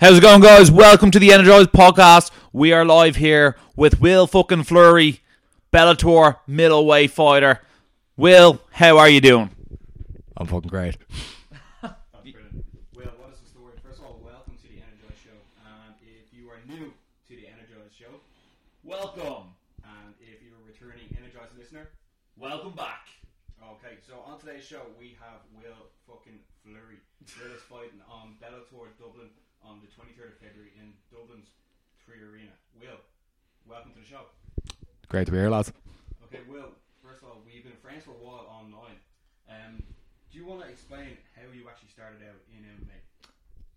How's it going, guys? Welcome to the Energized Podcast. We are live here with Will fucking Fleury, Bellator middleweight fighter. Will, how are you doing? I'm fucking great. That's brilliant. Well, what is the story? First of all, welcome to the Energize Show. And if you are new to the Energize Show, Welcome. and if you're a returning Energize listener, Welcome back. okay. So on today's show, we have Will fucking Fleury. Will is fighting on Bellator Dublin on the 23rd of February in Dublin's Three Arena. Will, welcome to the show. Great to be here, lads. Okay, Will. First of all, we've been friends for a while online. Um, do you want to explain how you actually started out in MMA?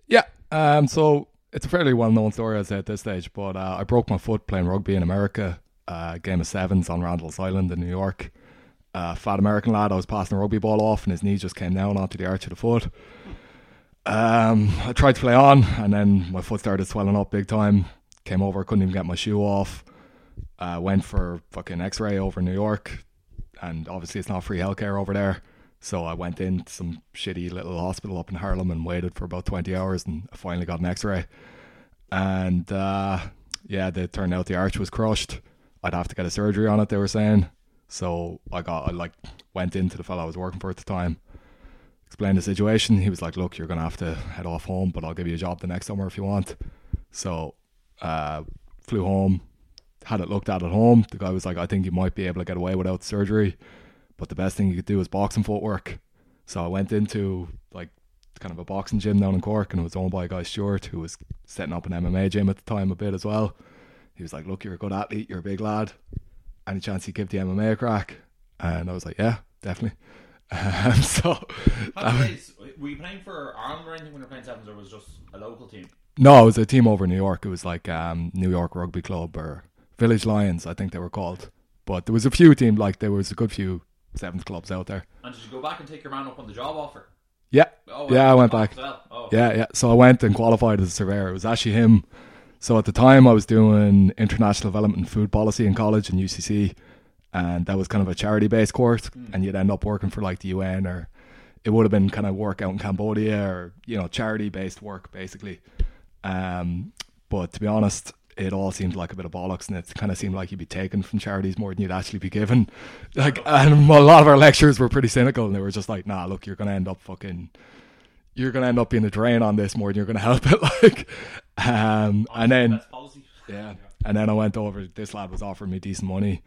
Yeah. Um. So it's a fairly well-known story, I'd say, at this stage. But uh, I broke my foot playing rugby in America. Uh, game of sevens on Randall's Island in New York. Uh, fat American lad. I was passing a rugby ball off, and his knee just came down onto the arch of the foot. Um, I tried to play on, and then my foot started swelling up big time. Came over, couldn't even get my shoe off. Uh, went for fucking X-ray over in New York, and obviously it's not free healthcare over there. So I went into some shitty little hospital up in Harlem and waited for about 20 hours and I finally got an x-ray. And uh, yeah, they turned out the arch was crushed. I'd have to get a surgery on it, they were saying. So I got, I like went into the fellow I was working for at the time, explained the situation. He was like, look, you're going to have to head off home, but I'll give you a job the next summer if you want. So uh, flew home, had it looked at at home. The guy was like, I think you might be able to get away without surgery but the best thing you could do is boxing footwork. So I went into like kind of a boxing gym down in Cork, and it was owned by a guy Stuart who was setting up an MMA gym at the time a bit as well. He was like, "Look, you're a good athlete, you're a big lad. Any chance you give the MMA a crack?" And I was like, "Yeah, definitely." Um, so How many days? Were you playing for Ireland or anything when you were playing sevens, or was it just a local team? No, it was a team over in New York. It was like um, New York Rugby Club or Village Lions, I think they were called. But there was a few teams, like there was a good few seventh clubs out there. And did you go back and take your man up on the job offer? Yeah, Oh, yeah, I went back. Oh, Yeah, yeah. So I went and qualified as a surveyor. It was actually him. So at the time, I was doing international development and food policy in college in UCC, and that was kind of a charity-based course. And you'd end up working for like the UN, or it would have been kind of work out in Cambodia, or you know, charity-based work basically. Um, but to be honest, it all seemed like a bit of bollocks, and it kind of seemed like you'd be taken from charities more than you'd actually be given. Like, and a lot of our lecturers were pretty cynical, and they were just like, "Nah, look, you're gonna end up fucking." you're gonna end up being a drain on this more than you're gonna help it. Like, um, and then yeah, and then I went over. This lad was offering me decent money,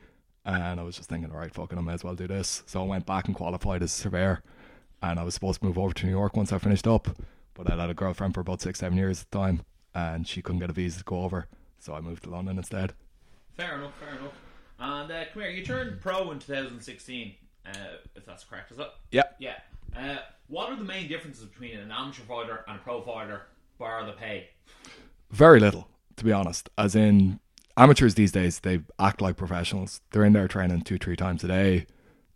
and I was just thinking, all right, fucking, I may as well do this. So I went back and qualified as a surveyor, and I was supposed to move over to New York once I finished up, but I had a girlfriend for about six, seven years at the time, and she couldn't get a visa to go over, so I moved to London instead. Fair enough, fair enough. And uh, come here, you turned pro in 2016, uh, if that's correct, is it? Yeah. Yeah. Uh, what are the main differences between an amateur fighter and a pro fighter, bar the pay? Very little, to be honest. As in, amateurs these days, they act like professionals. They're in there training two, three times a day.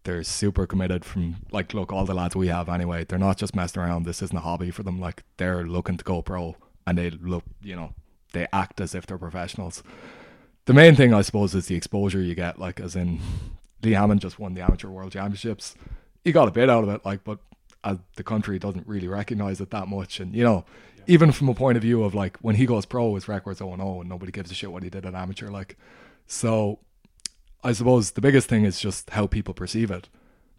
They're super committed from, like, look, all the lads we have anyway, they're not just messing around. This isn't a hobby for them. Like, they're looking to go pro and they look, you know, they act as if they're professionals. The main thing, I suppose, is the exposure you get. Like, as in, Lee Hammond just won the Amateur World Championships. He got a bit out of it, like, but uh, the country doesn't really recognize it that much. And, you know, even from a point of view of like when he goes pro, his record's 0 0 and nobody gives a shit what he did at amateur. Like, so I suppose the biggest thing is just how people perceive it.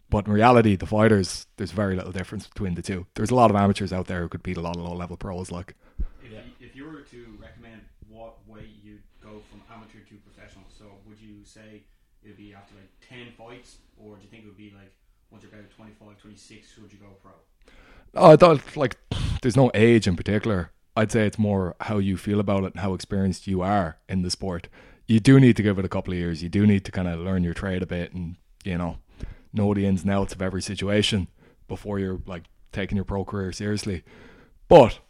But in reality, the fighters, there's very little difference between the two. There's a lot of amateurs out there who could beat a lot of low level pros. Like, If, you, if you were to recommend what way you'd go from amateur to professional, so would you say it would be after like 10 fights, or do you think it would be like once you're about 25, 26, would you go pro? oh, I thought like there's no age in particular. I'd say it's more how you feel about it and how experienced you are in the sport. You do need to give it a couple of years. You do need to kind of learn your trade a bit and you know know the ins and outs of every situation before you're like taking your pro career seriously. But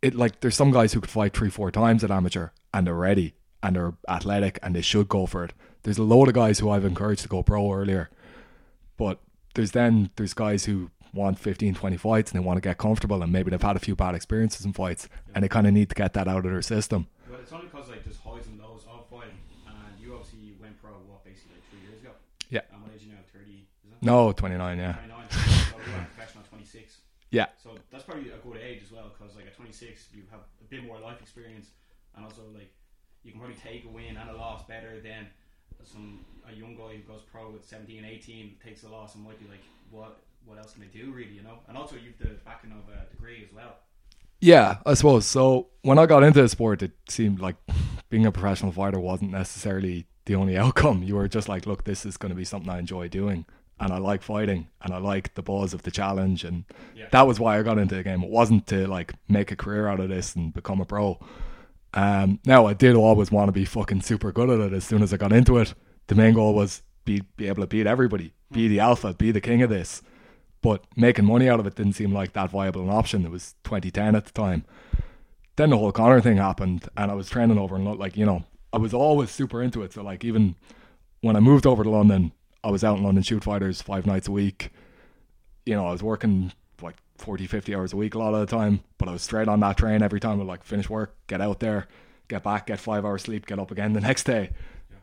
it like there's some guys who could fight three, four times at amateur and they're ready and they're athletic and they should go for it. There's a load of guys who I've encouraged to go pro earlier. But there's then there's guys who want 15, 20 fights and they want to get comfortable and maybe they've had a few bad experiences in fights and they kind of need to get that out of their system. Well, it's only because like there's highs and lows of fighting, and you obviously went pro what basically like three years ago. Yeah. And what age are you now? Thirty? Is it? No, 29, yeah. Twenty nine. so professional twenty six. Yeah. So that's probably a good age as well, because like at 26, you have a bit more life experience, and also like you can probably take a win and a loss better than some a young guy who goes pro at 17, 18, takes a loss and might be like, what what else can I do really, you know? And also you've the backing of a degree as well. Yeah, I suppose. So when I got into the sport, it seemed like being a professional fighter wasn't necessarily the only outcome. You were just like, look, this is going to be something I enjoy doing, and I like fighting, and I like the buzz of the challenge, and Yeah. that was why I got into the game. It wasn't to like make a career out of this and become a pro. Um, now I did always want to be fucking super good at it. As soon as I got into it, the main goal was be be able to beat everybody, be the alpha, be the king of this. But making money out of it didn't seem like that viable an option. It was 2010 at the time. Then the whole Conor thing happened, and I was training over and like you know I was always super into it. So like even when I moved over to London, I was out in London shoot fighters five nights a week. You know I was working like 40, 50 hours a week a lot of the time, but I was straight on that train every time. I would like finish work, get out there, get back, get five hours sleep, get up again the next day.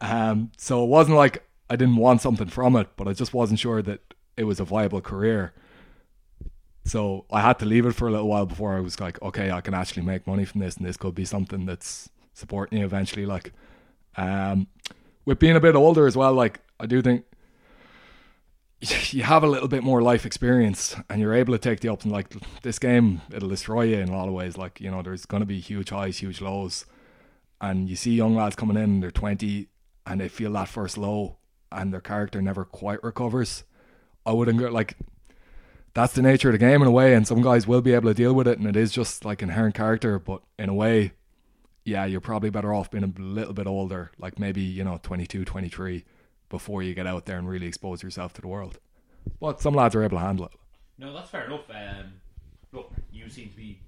Um, so it wasn't like I didn't want something from it, but I just wasn't sure that it was a viable career. So I had to leave it for a little while before I was like, okay, I can actually make money from this, and this could be something that's supporting you eventually. Like, um, with being a bit older as well, like I do think you have a little bit more life experience, and you're able to take the ups and like this game, it'll destroy you in a lot of ways. Like you know, there's going to be huge highs, huge lows, and you see young lads coming in, they're 20, and they feel that first low, and their character never quite recovers. I wouldn't go like that's the nature of the game in a way, and some guys will be able to deal with it, and it is just like inherent character. But in a way, yeah, you're probably better off being a little bit older, like maybe you know 22, 23, before you get out there and really expose yourself to the world. But some lads are able to handle it. No, that's fair enough. Um, look, you seem to be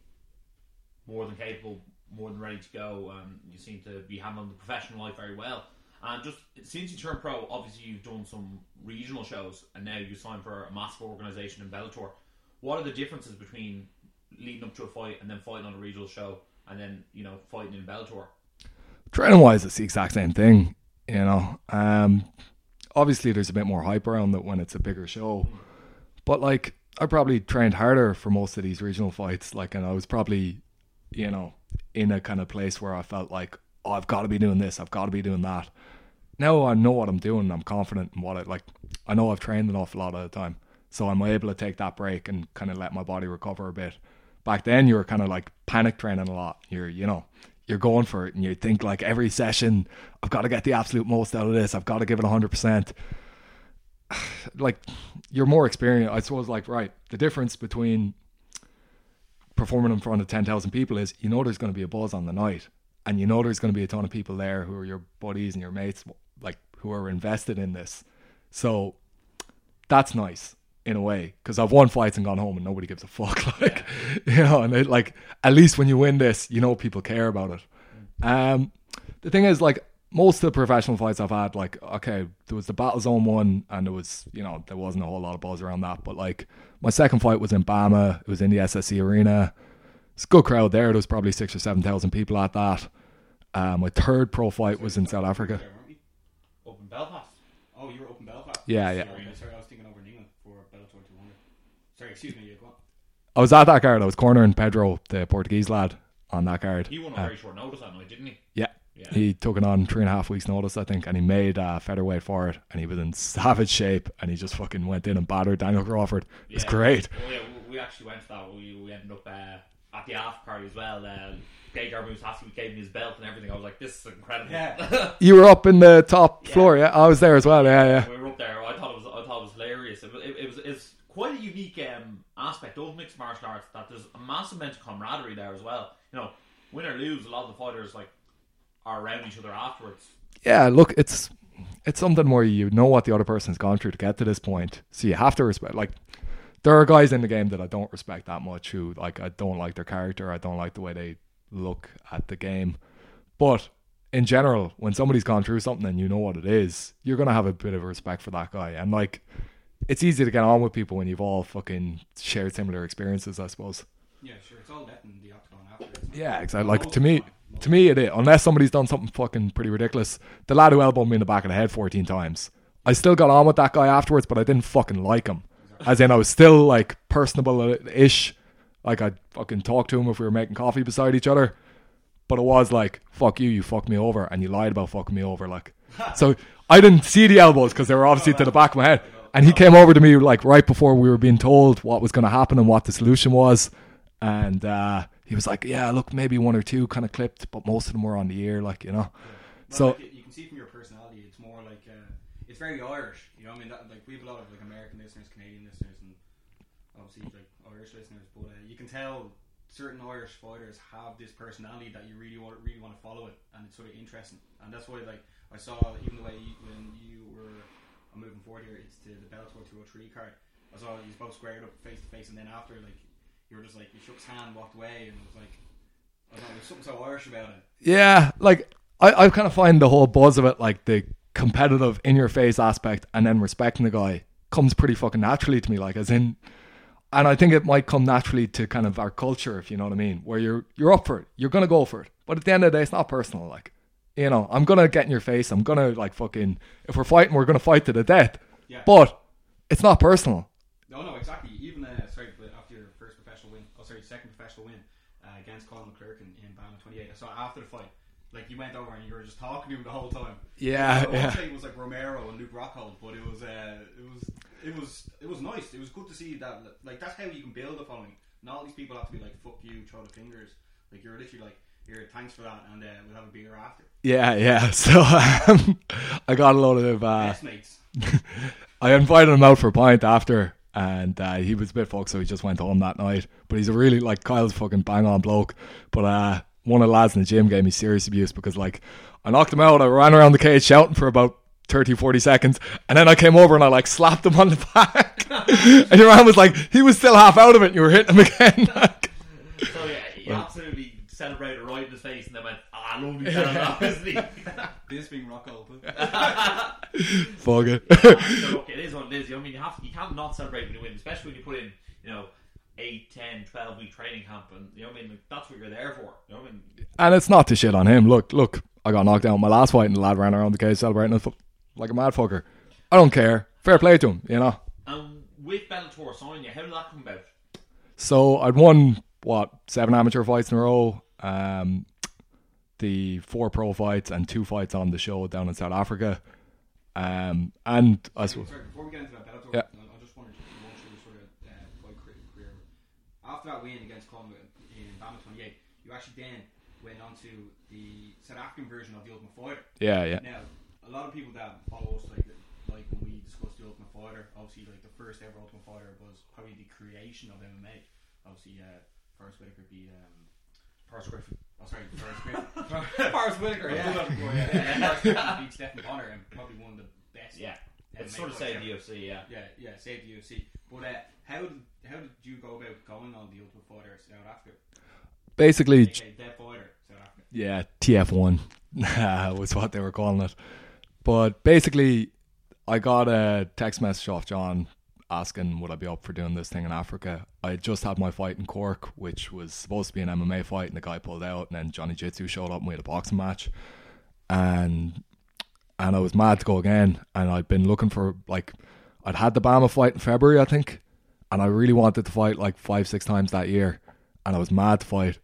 more than capable, more than ready to go. Um, you seem to be handling the professional life very well. And just since you turned pro, obviously you've done some regional shows, and now you signed for a massive organisation in Bellator. What are the differences between leading up to a fight and then fighting on a regional show, and then you know fighting in Bellator? training wise, it's the exact same thing. You know, um, obviously there's a bit more hype around it when it's a bigger show, but like I probably trained harder for most of these regional fights. Like, and I was probably, you know, in a kind of place where I felt like, oh, I've got to be doing this, I've got to be doing that. Now I know what I'm doing. I'm confident in what I like. I know I've trained an awful lot of the time, so I'm able to take that break and kind of let my body recover a bit. Back then, you were kind of like panic training a lot. You're, you know, you're going for it, and you think like every session, I've got to get the absolute most out of this. I've got to give it hundred percent. Like you're more experienced. I suppose. Like right, the difference between performing in front of ten thousand people is you know there's going to be a buzz on the night, and you know there's going to be a ton of people there who are your buddies and your mates, like who are invested in this. So that's nice in a way because I've won fights and gone home and nobody gives a fuck. Like you know, and it, like at least when you win this, you know people care about it. Um, the thing is, like most of the professional fights I've had, like okay, there was the Battle Zone one, and there was you know there wasn't a whole lot of buzz around that. But like my second fight was in BAMMA. It was in the SSE arena. It's a good crowd there. There was probably six or seven thousand people at that. Um, my third pro fight was in South Africa. There, weren't we? Up in Belfast. Oh, you were up in Belfast. Yeah, yeah. Sorry, sorry, I was thinking over in England for Bellator 200. Sorry, excuse me. You go on. I was at that card. I was cornering Pedro, the Portuguese lad, on that card. He won a Uh, very short notice that night, didn't he? Yeah. Yeah. He took it on three and a half weeks' notice, I think, and he made uh, featherweight for it, and he was in savage shape, and he just fucking went in and battered Daniel Crawford. It was Yeah. great. Oh yeah, we, we actually went to that. We, we ended up uh, at the after party as well. Uh, Gegard Mousasi gave me his belt and everything. I was like, this is incredible. Yeah. You were up in the top Yeah. floor, yeah? I was there as well, yeah, yeah. we were up there. I thought it was. I thought it was hilarious. It was. It, it was. It's quite a unique um, aspect of mixed martial arts that there's a massive amount of camaraderie there as well. You know, win or lose, a lot of the fighters like are around each other afterwards. Yeah, look, it's it's something where you know what the other person's gone through to get to this point, so you have to respect. Like, there are guys in the game that I don't respect that much who, like, I don't like their character, I don't like the way they look at the game, but in general, when somebody's gone through something and you know what it is, you're gonna have a bit of respect for that guy, and like, it's easy to get on with people when you've all fucking shared similar experiences, I suppose. Yeah, sure. It's all that in the octagon after. Yeah, exactly. Like to me, to me, it is. Unless somebody's done something fucking pretty ridiculous. The lad who elbowed me in the back of the head 14 times. I still got on with that guy afterwards, but I didn't fucking like him. As in, I was still like personable ish. Like I'd fucking talk to him if we were making coffee beside each other. But it was like, fuck you, you fucked me over, and you lied about fucking me over. Like, so I didn't see the elbows because they were obviously oh, to the back of my head. And he came over to me like right before we were being told what was going to happen and what the solution was. And uh, he was like, "Yeah, look, maybe one or two kind of clipped, but most of them were on the ear, like you know." But So- like, you can see from your personality, it's more like uh, it's very Irish. You know, I mean, that, like we have a lot of like American listeners, Canadian listeners, and obviously like Irish listeners. But uh, you can tell certain Irish fighters have this personality that you really want, really want to follow it, and it's sort of interesting. And that's why, like, I saw even the way you, when you were I'm moving forward here, it's to the Bellator 203 card. I saw you both squared up face to face, and then after, like, you were just like you shook his hand, walked away, and it was like. I don't know, there's something so Irish about it. Yeah, like I, I kind of find the whole buzz of it, like the competitive in your face aspect, and then respecting the guy comes pretty fucking naturally to me. Like as in, and I think it might come naturally to kind of our culture, if you know what I mean, where you're you're up for it, you're gonna go for it, but at the end of the day, it's not personal. Like, you know, I'm gonna get in your face, I'm gonna like fucking, if we're fighting, we're gonna fight to the death, Yeah. but it's not personal. No, no, exactly. Even uh, sorry, but after your first professional win, oh sorry, second professional win uh, against Colin McClurk in, in BAMMA 28. I saw after the fight, like you went over and you were just talking to him the whole time. Yeah, won't yeah. it was like Romero and Luke Rockhold, but it was, uh, it was, it was, it was nice. It was good to see that. Like that's how you can build a following. Not all these people have to be like "fuck you," throw the fingers. Like you're literally like, "Here, thanks for that," and uh, we'll have a beer after. Yeah, yeah. So um, I got a lot of uh, mates. I invited him out for a pint after, and uh, he was a bit fucked, so he just went home that night. But he's a really like Kyle's fucking bang on bloke. But uh, one of the lads in the gym gave me serious abuse because like I knocked him out. I ran around the cage shouting for about 30, 40 seconds, and then I came over and I like slapped him on the back. and your man was like, he was still half out of it. And you were hitting him again. So yeah, he absolutely celebrated right in his face and then went, ah, lovely fella, that, isn't he? This being Rockhold. Fuck it. so look, it is what it is. You know, I mean, you have you can't not celebrate when you win, especially when you put in, you know, 8, 10, 12 week training camp, and you know, what I mean, like, that's what you're there for. You know, what I mean, and it's not to shit on him. Look, look, I got knocked out in my last fight, and the lad ran around the cage celebrating like a mad fucker. I don't care. Fair play to him, you know. and with Bellator signing you, how did that come about? So I'd won what seven amateur fights in a row, um, the four pro fights and two fights on the show down in South Africa, um, and I suppose Sorry, before we get into that Bellator, Yeah. I just wanted to run through sort of uh, fight career, career. After that win against Columbia in BAMMA 28, you actually then went on to the South African version of the Ultimate Fighter. yeah, yeah, Now, a lot of people that follow us, like like when we discussed the Ultimate Fighter, obviously like the first ever Ultimate Fighter was probably the creation of MMA. Obviously, uh, Forrest Whitaker beat um, Forrest Griffin. Oh, sorry, Forrest Whitaker. Forrest Whitaker, yeah. yeah. Forrest Whitaker beat Stephan Bonnar and probably one of the best. Yeah, it's sort of fighters saying ever. the UFC, yeah. Yeah, yeah, save the UFC. But uh, how did how did you go about going on the Ultimate Fighter South Africa? basically, Okay, Dead Fighter South Africa. yeah, TF1 was what they were calling it. But basically, I got a text message off John asking would I be up for doing this thing in Africa. I just had my fight in Cork, which was supposed to be an MMA fight, and the guy pulled out, and then Johnny Jitsu showed up and we had a boxing match, and and I was mad to go again, and I'd been looking for like I'd had the BAMMA fight in February, I think, and I really wanted to fight like five six times that year, and I was mad to fight.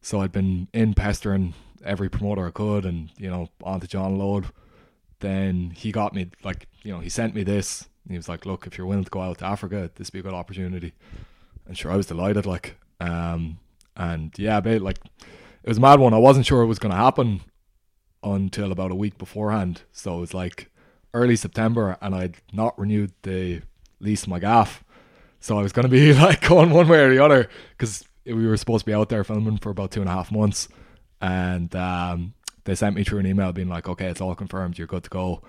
So I'd been in pestering every promoter I could, and you know, onto John Load. Then he got me like, you know, he sent me this. He was like, "Look, if you're willing to go out to Africa, this would be a good opportunity." And sure, I was delighted. Like, um, and yeah, but like, it was a mad one. I wasn't sure it was going to happen until about a week beforehand. So it was like early September, and I'd not renewed the lease of my gaff. So I was going to be like going one way or the other because we were supposed to be out there filming for about two and a half months, and um, they sent me through an email being like, "Okay, it's all confirmed. You're good to go."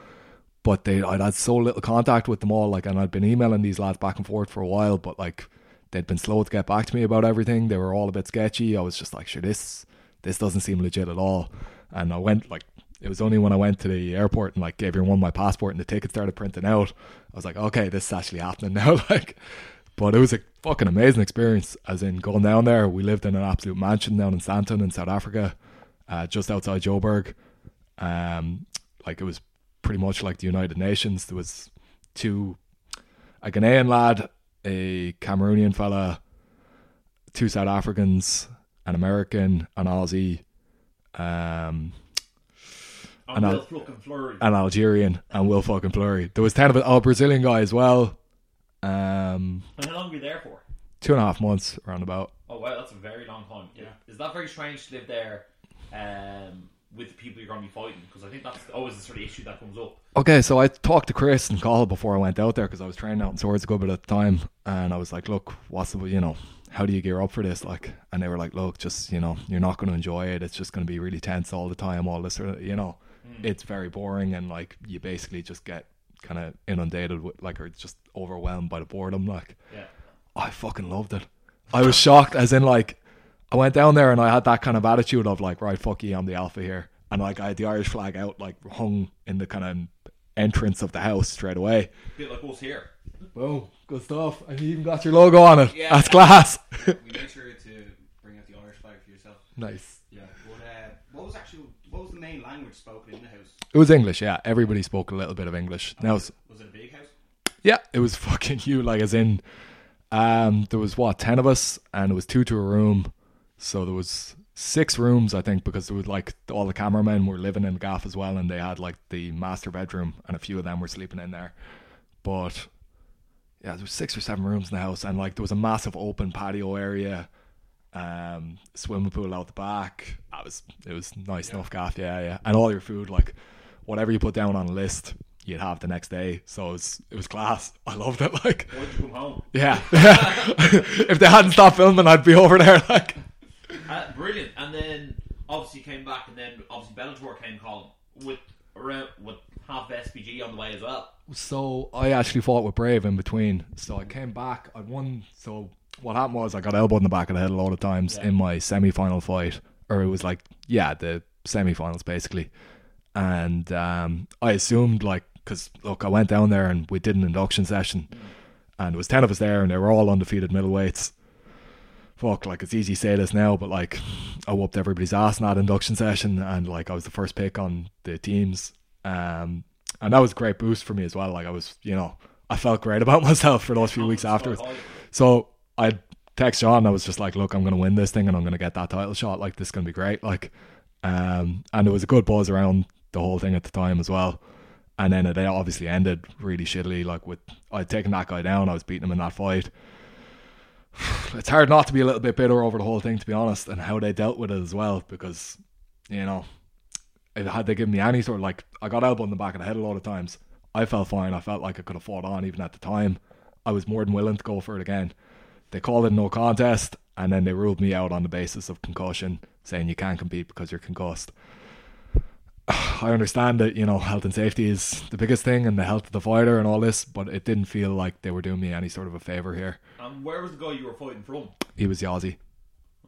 But they, I'd had so little contact with them all, like, and I'd been emailing these lads back and forth for a while, but like, they'd been slow to get back to me about everything. They were all a bit sketchy. I was just like, "Sure, this, this doesn't seem legit at all." And I went like, it was only when I went to the airport and like gave everyone my passport and the ticket started printing out. I was like, "Okay, this is actually happening now." like, but it was a fucking amazing experience. As in going down there, we lived in an absolute mansion down in Sandton in South Africa, uh, just outside Joburg. Um, like it was pretty much like the United Nations. There was two, a Ghanaian lad a Cameroonian fella, two South Africans, an American, an Aussie, um, And And Will I'll- Fleury. an Algerian, and Will fucking Fleury. There was ten of it. Oh, Brazilian guy as well. Um, And how long were you there for? two and a half months around about. Oh wow, that's a very long time. Yeah. Is that very strange to live there um, with the people you're going to be fighting? Because I think that's always the sort of issue that comes up. Okay, so I talked to Chris and Carl before I went out there because I was training out in Swords a good bit at the time, and I was like, "Look, what's the you know, how do you gear up for this?" Like, and they were like, "Look, just you know, you're not going to enjoy it. It's just going to be really tense all the time. All this sort of, you know, hmm. it's very boring, and like you basically just get kind of inundated with like or just overwhelmed by the boredom. Like, Yeah. I fucking loved it. I was shocked, as in like, I went down there and I had that kind of attitude of like, right, fuck you, I'm the alpha here, and like I had the Irish flag out, like hung in the kind of entrance of the house straight away. bit like us here. Boom, good stuff. And you even got your logo on it. Yeah. That's class. We made sure to bring out the Irish flag for yourself. nice. Yeah. But uh, what was actually what was the main language spoken in the house? It was English, yeah. Everybody spoke a little bit of English. Now, it's, Was it a big house? yeah, it was fucking you. Like as in, um, there was what ten of us, and it was two to a room. So there was six rooms, I think, because there was like all the cameramen were living in Gaff as well, and they had like the master bedroom, and a few of them were sleeping in there. But yeah, there was six or seven rooms in the house, and like there was a massive open patio area, um, swimming pool out the back. That was it was nice enough gaff, yeah, yeah. And all your food, like whatever you put down on a list, you'd have the next day. So it was it was class. I loved it. Like Why'd you come home? yeah, if they hadn't stopped filming, I'd be over there. Like brilliant. And then obviously came back, and then obviously Bellator came calling with around with half the SBG on the way as well. so, I actually fought with Brave in between. So I came back. I won. So what happened was I got elbowed in the back of the head a lot of times Yeah. in my semi-final fight, or it was like yeah, the semi-finals basically. And um, I assumed like because look, I went down there and we did an induction session, and there was ten of us there, and they were all undefeated middleweights. Fuck, like it's easy to say this now, but like I whooped everybody's ass in that induction session, and like I was the first pick on the teams, um, and that was a great boost for me as well. Like I was, you know, I felt great about myself for those few weeks afterwards. So I text John. I was just like, "Look, I'm to win this thing, and I'm to get that title shot. Like this is to be great." Like, um, and there was a good buzz around the whole thing at the time as well. And then it obviously ended really shittily. Like with I'd taken that guy down, I was beating him in that fight. It's hard not to be a little bit bitter over the whole thing, to be honest, and how they dealt with it as well. Because you know, if had they given me any sort of like, I got elbowed in the back of the head a lot of times. I felt fine. I felt like I could have fought on even at the time. I was more than willing to go for it again. They called it no contest, and then they ruled me out on the basis of concussion, saying you can't compete because you're concussed. I understand that you know health and safety is the biggest thing, and the health of the fighter and all this, but it didn't feel like they were doing me any sort of a favor here. And where was the guy you were fighting from? He was Yazzie.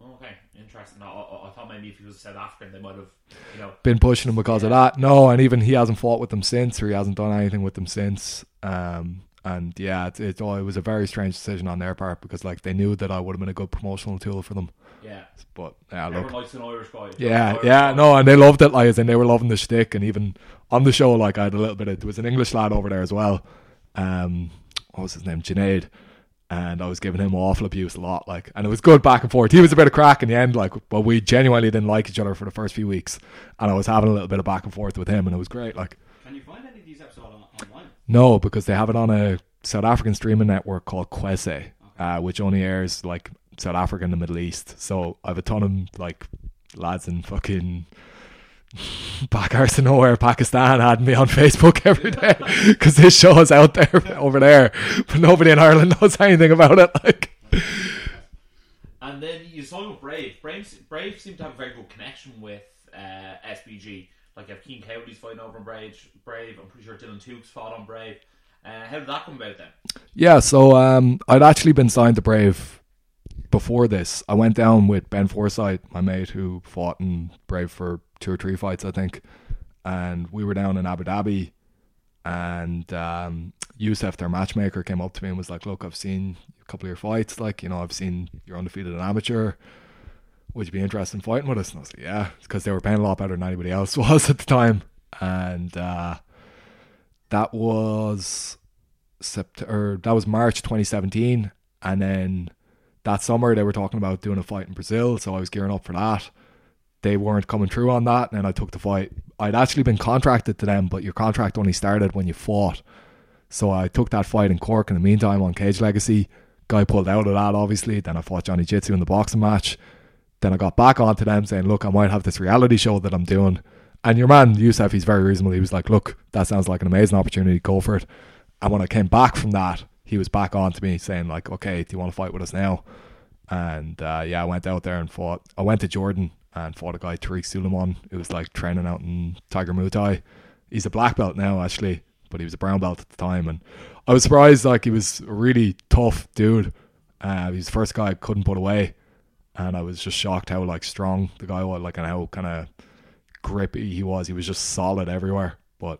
Okay, interesting. I, I, I thought maybe if he was South African, they might have, you know. been pushing him because of that. No, and even he hasn't fought with them since, or he hasn't done anything with them since. Um, and yeah, it, it, oh, it was a very strange decision on their part because like they knew that I would have been a good promotional tool for them. Yeah, But yeah, look, everyone likes an Irish guy. yeah, Irish yeah, guy. no, and they loved it, like, and they were loving the shtick, and even on the show, like, I had a little bit of, there was an English lad over there as well, um, what was his name, Junaid, and I was giving him awful abuse a lot, like, and it was good back and forth. He was a bit of crack in the end, like, but we genuinely didn't like each other for the first few weeks, and I was having a little bit of back and forth with him, and it was great, like, Can you find any of these episodes on, online? no, because they have it on a South African streaming network called Kwese, uh, which only airs like South Africa and the Middle East. So I've a ton of like lads in fucking back arse of nowhere, Pakistan, had me on Facebook every day because this show is out there over there, but nobody in Ireland knows anything about it. Like, And then you saw with Brave. Brave, Brave seemed to have a very good connection with uh, SBG. Like, you have Keen Cody's fighting over on Brave. Brave. I'm pretty sure Dylan Tukes fought on Brave. Uh, how did that come about then? yeah, so um, I'd actually been signed to Brave before this. I went down with Ben Forsyth, my mate, who fought in Brave for two or three fights, I think, and we were down in Abu Dhabi. And um, Youssef, their matchmaker, came up to me and was like, "Look, I've seen a couple of your fights. Like, you know, I've seen you're undefeated in amateur. Would you be interested in fighting with us?" And I was like, "Yeah," because they were paying a lot better than anybody else was at the time. And uh, that was September. That was March 2017, and then that summer they were talking about doing a fight in Brazil, so I was gearing up for that. They weren't coming through on that, and I took the fight. I'd actually been contracted to them, but your contract only started when you fought. So I took that fight in Cork in the meantime on Cage Legacy. Guy pulled out of that, obviously. Then I fought Johnny Jitsu in the boxing match. Then I got back onto them saying, look, I might have this reality show that I'm doing. And your man, Yusuf, he's very reasonable. He was like, look, that sounds like an amazing opportunity. Go for it. And when I came back from that, he was back on to me saying, like, okay, do you want to fight with us now? And uh, yeah, I went out there and fought. I went to Jordan and fought a guy, Tariq Suleiman, who was like training out in Tiger Muay Thai. He's a black belt now, actually, but he was a brown belt at the time. And I was surprised, like, he was a really tough dude. Uh, he was the first guy I couldn't put away. And I was just shocked how, like, strong the guy was, like, and how kind of grippy he was. He was just solid everywhere. But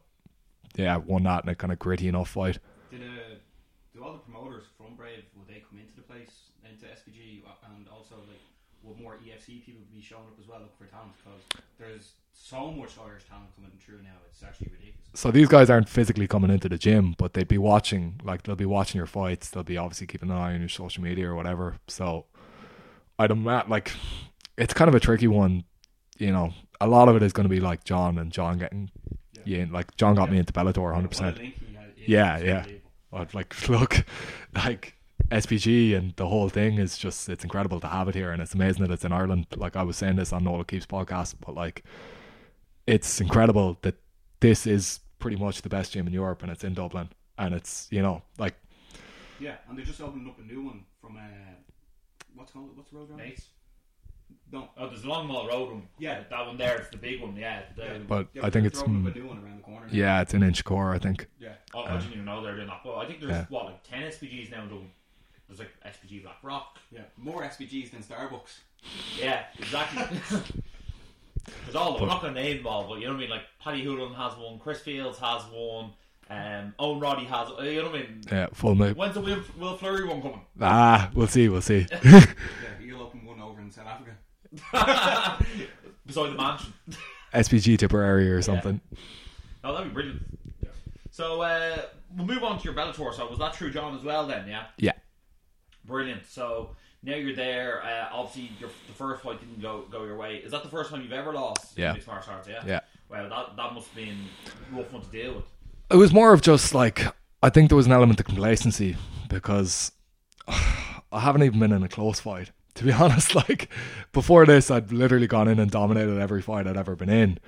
yeah, won that in a kind of gritty enough fight. Did uh, do all the promoters from Brave would they come into the place into SBG and also like EFC people be showing up as well looking for talent because there's so much Irish talent coming through now. It's actually ridiculous. So these guys aren't physically coming into the gym, but they'd be watching. Like they'll be watching your fights. They'll be obviously keeping an eye on your social media or whatever. So I'd imagine like it's kind of a tricky one. You know, a lot of it is going to be like John and John getting yeah, in. like John got Yeah. me into Bellator 100. What a percent link he had is Yeah, yeah. I'd like look like SBG and the whole thing is just it's incredible to have it here and it's amazing that it's in Ireland. Like I was saying this on Nola Keeps podcast, but like it's incredible that this is pretty much the best gym in Europe and it's in Dublin and it's you know like Yeah, and they're just opening up a new one from uh, what's called what's the road around? Mates. No, Oh, there's a Long Mile Road one. Yeah. that one there. It's the big one. Yeah. The, but yeah, I think it's mm, a new one around the corner. now. yeah it's in Inchicore I think yeah. Oh, I didn't even know they're doing that. But I think there's Yeah. what like ten SBGs now. in Dublin. There's like SBG Black Rock. Yeah, more SBGs than Starbucks. Yeah, exactly. There's all. I'm not going to name them all, but you know what I mean. Like Paddy Holohan has one. Chris Fields has one. Um, Owen Roddy has. You know what I mean. yeah full move When's the Will, Will Fleury one coming? ah we'll see we'll see Yeah, you'll open one over in South Africa. Beside the mansion. SBG Tipperary or something Oh, that'd be brilliant. So uh, we'll move on to your Bellator. So was that true, John, as well? Then, yeah. yeah Brilliant. So now you're there. Uh, obviously, your, the first fight didn't go go your way. Is that the first time you've ever lost? in Yeah. Mixed martial arts. Yeah. yeah Well, that that must have been a rough one to deal with. it was more of just like I think there was an element of complacency because I haven't even been in a close fight. To be honest, like before this, I'd literally gone in and dominated every fight I'd ever been in.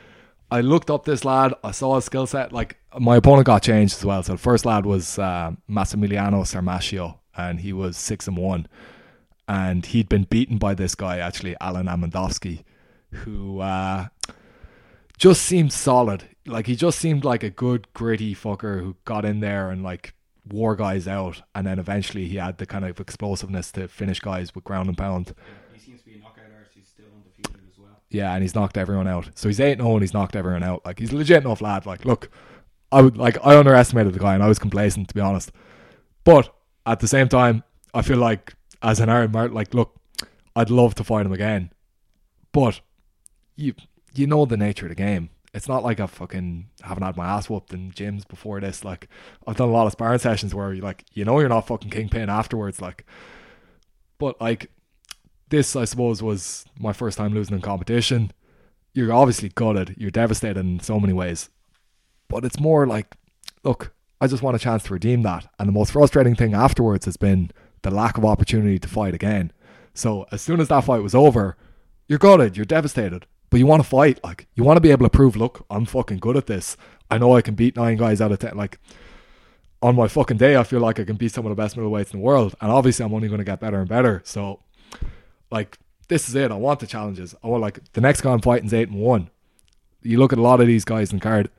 I looked up this lad. I saw his skill set. Like my opponent got changed as well. So the first lad was uh, Massimiliano Sarmascio, and he was six and one, and he'd been beaten by this guy actually, Alen Amedovski, who uh, just seemed solid. Like he just seemed like a good gritty fucker who got in there and like wore guys out, and then eventually he had the kind of explosiveness to finish guys with ground and pound. He seems to be a knockout artist. He's still undefeated as well. Yeah, and he's knocked everyone out. So he's eight 0 and he's knocked everyone out. Like he's a legit enough lad. Like look, I would like I underestimated the guy and I was complacent to be honest. But at the same time, I feel like as an Iron Mart, like look, I'd love to fight him again. But you you know the nature of the game. It's not like I fucking haven't had my ass whooped in gyms before this. Like I've done a lot of sparring sessions where you like you know you're not fucking kingpin afterwards. Like, but like this, I suppose, was my first time losing in competition. You're obviously gutted. You're devastated in so many ways. But it's more like, look, I just want a chance to redeem that. And the most frustrating thing afterwards has been the lack of opportunity to fight again. So as soon as that fight was over, you're gutted. You're devastated. But you want to fight. Like, you want to be able to prove, look, I'm fucking good at this. I know I can beat nine guys out of ten. Like, on my fucking day, I feel like I can beat some of the best middleweights in the world. And obviously, I'm only going to get better and better. So, like, this is it. I want the challenges. I want, like, the next guy I'm fighting is 8 and 1. You look at a lot of these guys in card,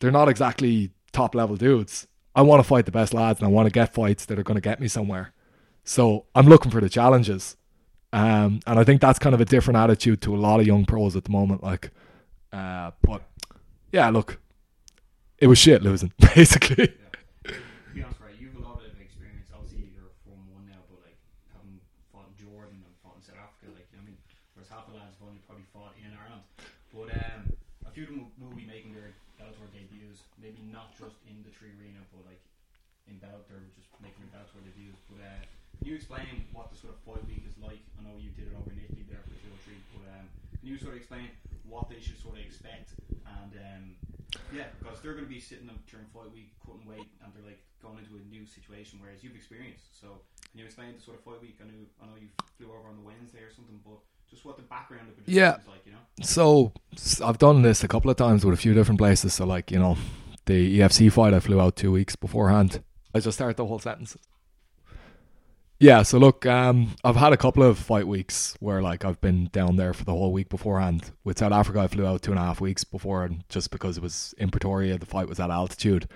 they're not exactly top level dudes. I want to fight the best lads and I want to get fights that are going to get me somewhere. So, I'm looking for the challenges. Um, and I think that's kind of a different attitude to a lot of young pros at the moment. Like, uh, but yeah, look, it was shit losing, basically. To be honest, right, you've a lot of experience. Obviously, you're Form One now, but like having fought in Jordan and fought in South Africa, like I mean, whereas half the lads have only probably fought in Ireland. But um, a few of them will be making their Bellator debuts, maybe not just in the Tree Arena, but like in Bellator, they're just making a Bellator debuts. But uh, can you explain what the sort of fight week is like? I know you did it over in Italy there for two or three, but um, can you sort of explain what they should sort of expect? And um, yeah, because they're going to be sitting up during fight week, cutting weight, and they're like going into a new situation, whereas you've experienced. So can you explain the sort of fight week? I know I know you flew over on the Wednesday or something, but just what the background of it Yeah. is like, you know? So I've done this a couple of times with a few different places. So like you know, the EFC fight I flew out two weeks beforehand. I just start the whole sentence. Yeah, so look, um, I've had a couple of fight weeks where like I've been down there for the whole week beforehand. With South Africa, I flew out two and a half weeks before, and just because it was in Pretoria, the fight was at altitude.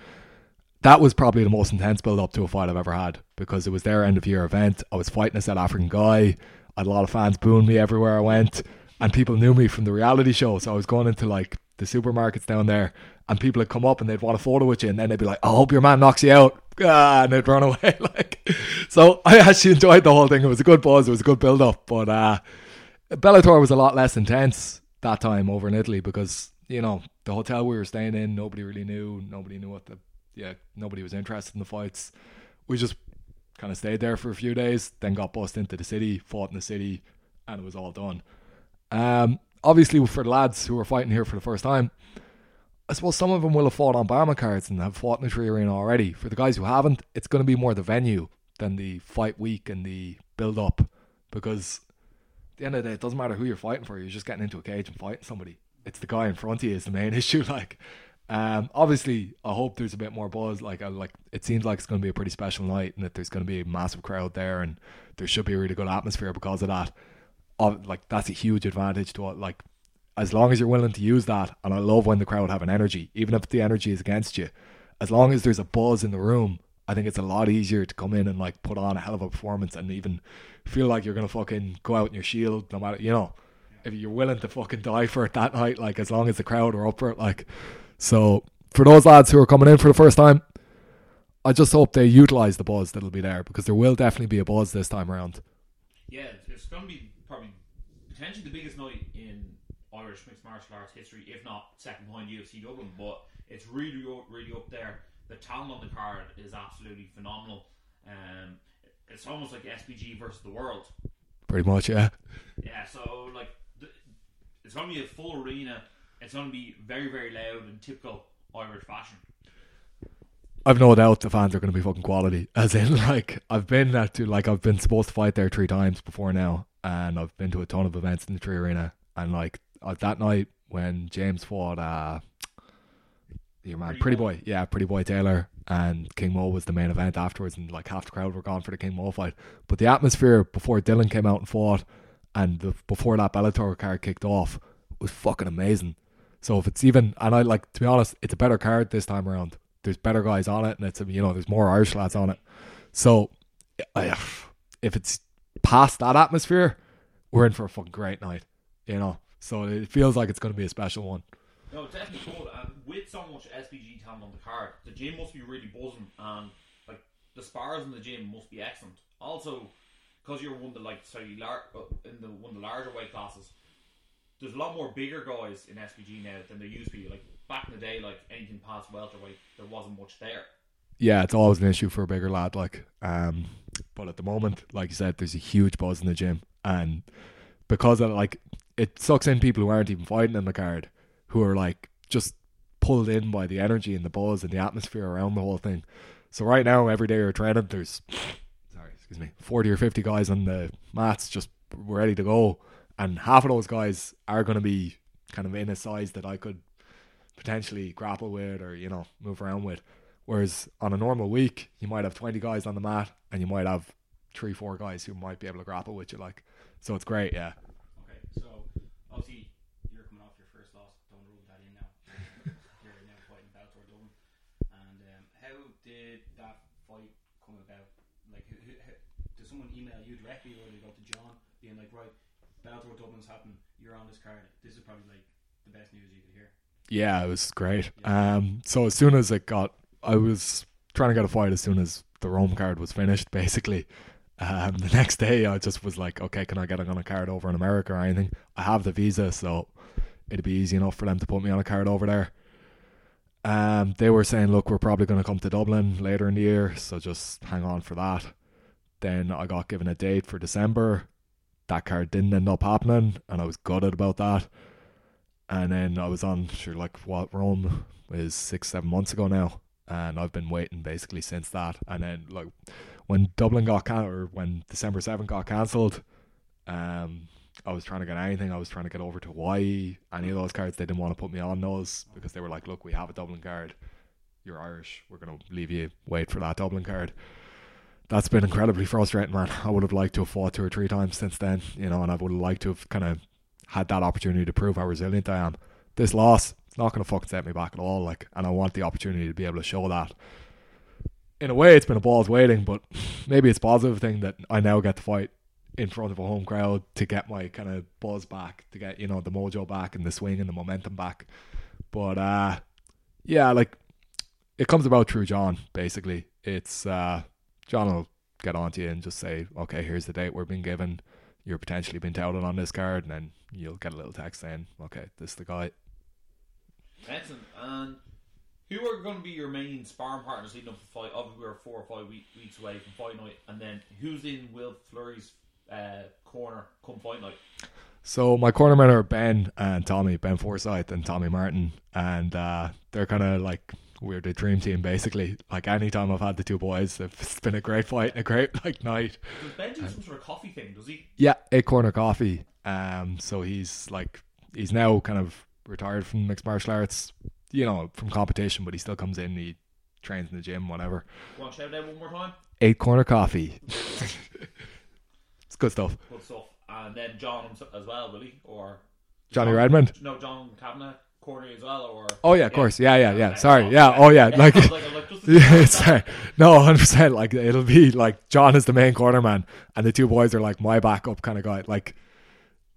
That was probably the most intense build up to a fight I've ever had because it was their end of year event. I was fighting a South African guy. I had a lot of fans booing me everywhere I went, and people knew me from the reality show. So I was going into like the supermarkets down there, and people would come up and they'd want a photo with you, and then they'd be like, "I hope your man knocks you out," ah, and they'd run away. like, so I actually enjoyed the whole thing. It was a good buzz. It was a good build up, but uh, Bellator was a lot less intense that time over in Italy because you know the hotel we were staying in, nobody really knew. Nobody knew what the yeah, nobody was interested in the fights. We just kind of stayed there for a few days, then got bussed into the city, fought in the city, and it was all done. Um, obviously, for the lads who are fighting here for the first time, I suppose some of them will have fought on BAMMA cards and have fought in the Tree Arena already. For the guys who haven't, it's going to be more the venue than the fight week and the build up because at the end of the day, it doesn't matter who you're fighting for. You're just getting into a cage and fighting somebody. It's the guy in front of you is the main issue. Like, um, obviously, I hope there's a bit more buzz. Like, I like it seems like it's going to be a pretty special night, and that there's going to be a massive crowd there, and there should be a really good atmosphere because of that. Like, that's a huge advantage to like. As long as you're willing to use that, and I love when the crowd have an energy, even if the energy is against you. As long as there's a buzz in the room, I think it's a lot easier to come in and like put on a hell of a performance and even feel like you're gonna fucking go out in your shield, no matter you know, if you're willing to fucking die for it that night, like as long as the crowd are up for it, like. So for those lads who are coming in for the first time, I just hope they utilize the buzz that'll be there because there will definitely be a buzz this time around. Yeah, it's going to be probably potentially the biggest night in Irish mixed martial arts history, if not second behind UFC Dublin. But it's really, really up there. The talent on the card is absolutely phenomenal. Um, it's almost like SBG versus the world. Pretty much, yeah. Yeah, so like th- it's going to be a full arena. It's going to be very, very loud in typical Irish fashion. I've no doubt the fans are going to be fucking quality. As in, like, I've been at to like I've been supposed to fight there three times before now, and I've been to a ton of events in the Tree Arena, and like uh, that night when James fought, uh, your man, Pretty Pretty Boy. Boy, yeah, Pretty Boy Taylor, and King Mo was the main event afterwards, and like half the crowd were gone for the King Mo fight. But the atmosphere before Dylan came out and fought, and the, before that Bellator card kicked off, was fucking amazing. So if it's even, and I like to be honest, it's a better card this time around. There's better guys on it, and it's you know there's more Irish lads on it. So if it's past that atmosphere, we're in for a fucking great night. You know, so it feels like it's going to be a special one. No, it's definitely good. And with so much SBG talent on the card, the gym must be really buzzing, and like the spars in the gym must be excellent. Also, because you're one of the like sorry, lar- uh, in the one of the larger weight classes, there's a lot more bigger guys in SBG now than there used to be. Like back in the day, like anything past welterweight, there wasn't much there. yeah, it's always an issue for a bigger lad. Like, um, but at the moment, like you said, there's a huge buzz in the gym, and because of like, it sucks in people who aren't even fighting in the card, who are like just pulled in by the energy and the buzz and the atmosphere around the whole thing. So right now, every day you're training, there's sorry, excuse me, forty or fifty guys on the mats just ready to go, and half of those guys are going to be kind of in a size that I could potentially grapple with or you know move around with. Whereas on a normal week, you might have 20 guys on the mat and you might have three, four guys who might be able to grapple with you. Like, so it's great, yeah. Okay, so obviously you're coming off your first loss. Don't rule that in now. you're now fighting Bellator Dublin. And um, how did that fight come about? Like, who, who, who, did someone email you directly, or did they go to John, being like, right, Bellator Dublin's happened. You're on this card. This is probably like the best news you could hear. Yeah, it was great. Um, so as soon as it got, I was trying to get a fight as soon as the Rome card was finished, basically. Um, the next day, I just was like, okay, can I get on a card over in America or anything? I have the visa, so it'd be easy enough for them to put me on a card over there. Um, they were saying, look, we're probably going to come to Dublin later in the year, so just hang on for that. Then I got given a date for December. That card didn't end up happening, and I was gutted about that. And then I was on, sure, like what Rome is six, seven months ago now, and I've been waiting basically since that. And then like when Dublin got can or when December seventh got cancelled, um, I was trying to get anything. I was trying to get over to Hawaii. Any of those cards, they didn't want to put me on those because they were like, "Look, we have a Dublin card. You're Irish. We're gonna leave you wait for that Dublin card." That's been incredibly frustrating, man. I would have liked to have fought two or three times since then, you know, and I would have liked to have kind of had that opportunity to prove how resilient I am. This loss, it's not going to fucking set me back at all. Like, and I want the opportunity to be able to show that. In a way, it's been a balls waiting, but maybe it's a positive thing that I now get to fight in front of a home crowd to get my kind of buzz back, to get you know the mojo back and the swing and the momentum back. But uh, yeah, like it comes about through John. Basically, it's uh, John will get on to you and just say, okay, here's the date we're being given. You're potentially being touted on this card, and then you'll get a little text saying, okay, this is the guy. Excellent. And who are going to be your main sparring partners leading up to fight? Obviously, we're four or five week, weeks away from fight night, and then who's in Will Fleury's uh, corner come fight night? So my cornermen are Ben and Tommy, Ben Forsyth and Tommy Martin, and uh, they're kind of like we're the dream team basically. Like anytime I've had the two boys, it's been a great fight and a great like night. Does Ben do some sort of coffee thing? Does he? Yeah, eight corner coffee. Um, so he's like he's now kind of retired from mixed martial arts, you know, from competition, but he still comes in. He trains in the gym, whatever. Want to shout out one more time? Eight corner coffee. it's good stuff. Good stuff. And then John as well, will he? Or Johnny John- Redmond. No, John Kavanagh, corner as well, or Oh yeah, of course. Yeah, yeah, yeah. Sorry. Yeah. Oh yeah. Like. I like, I was like, just to Yeah, sorry. No, hundred percent. Like it'll be like John is the main corner man, and the two boys are like my backup kind of guy. Like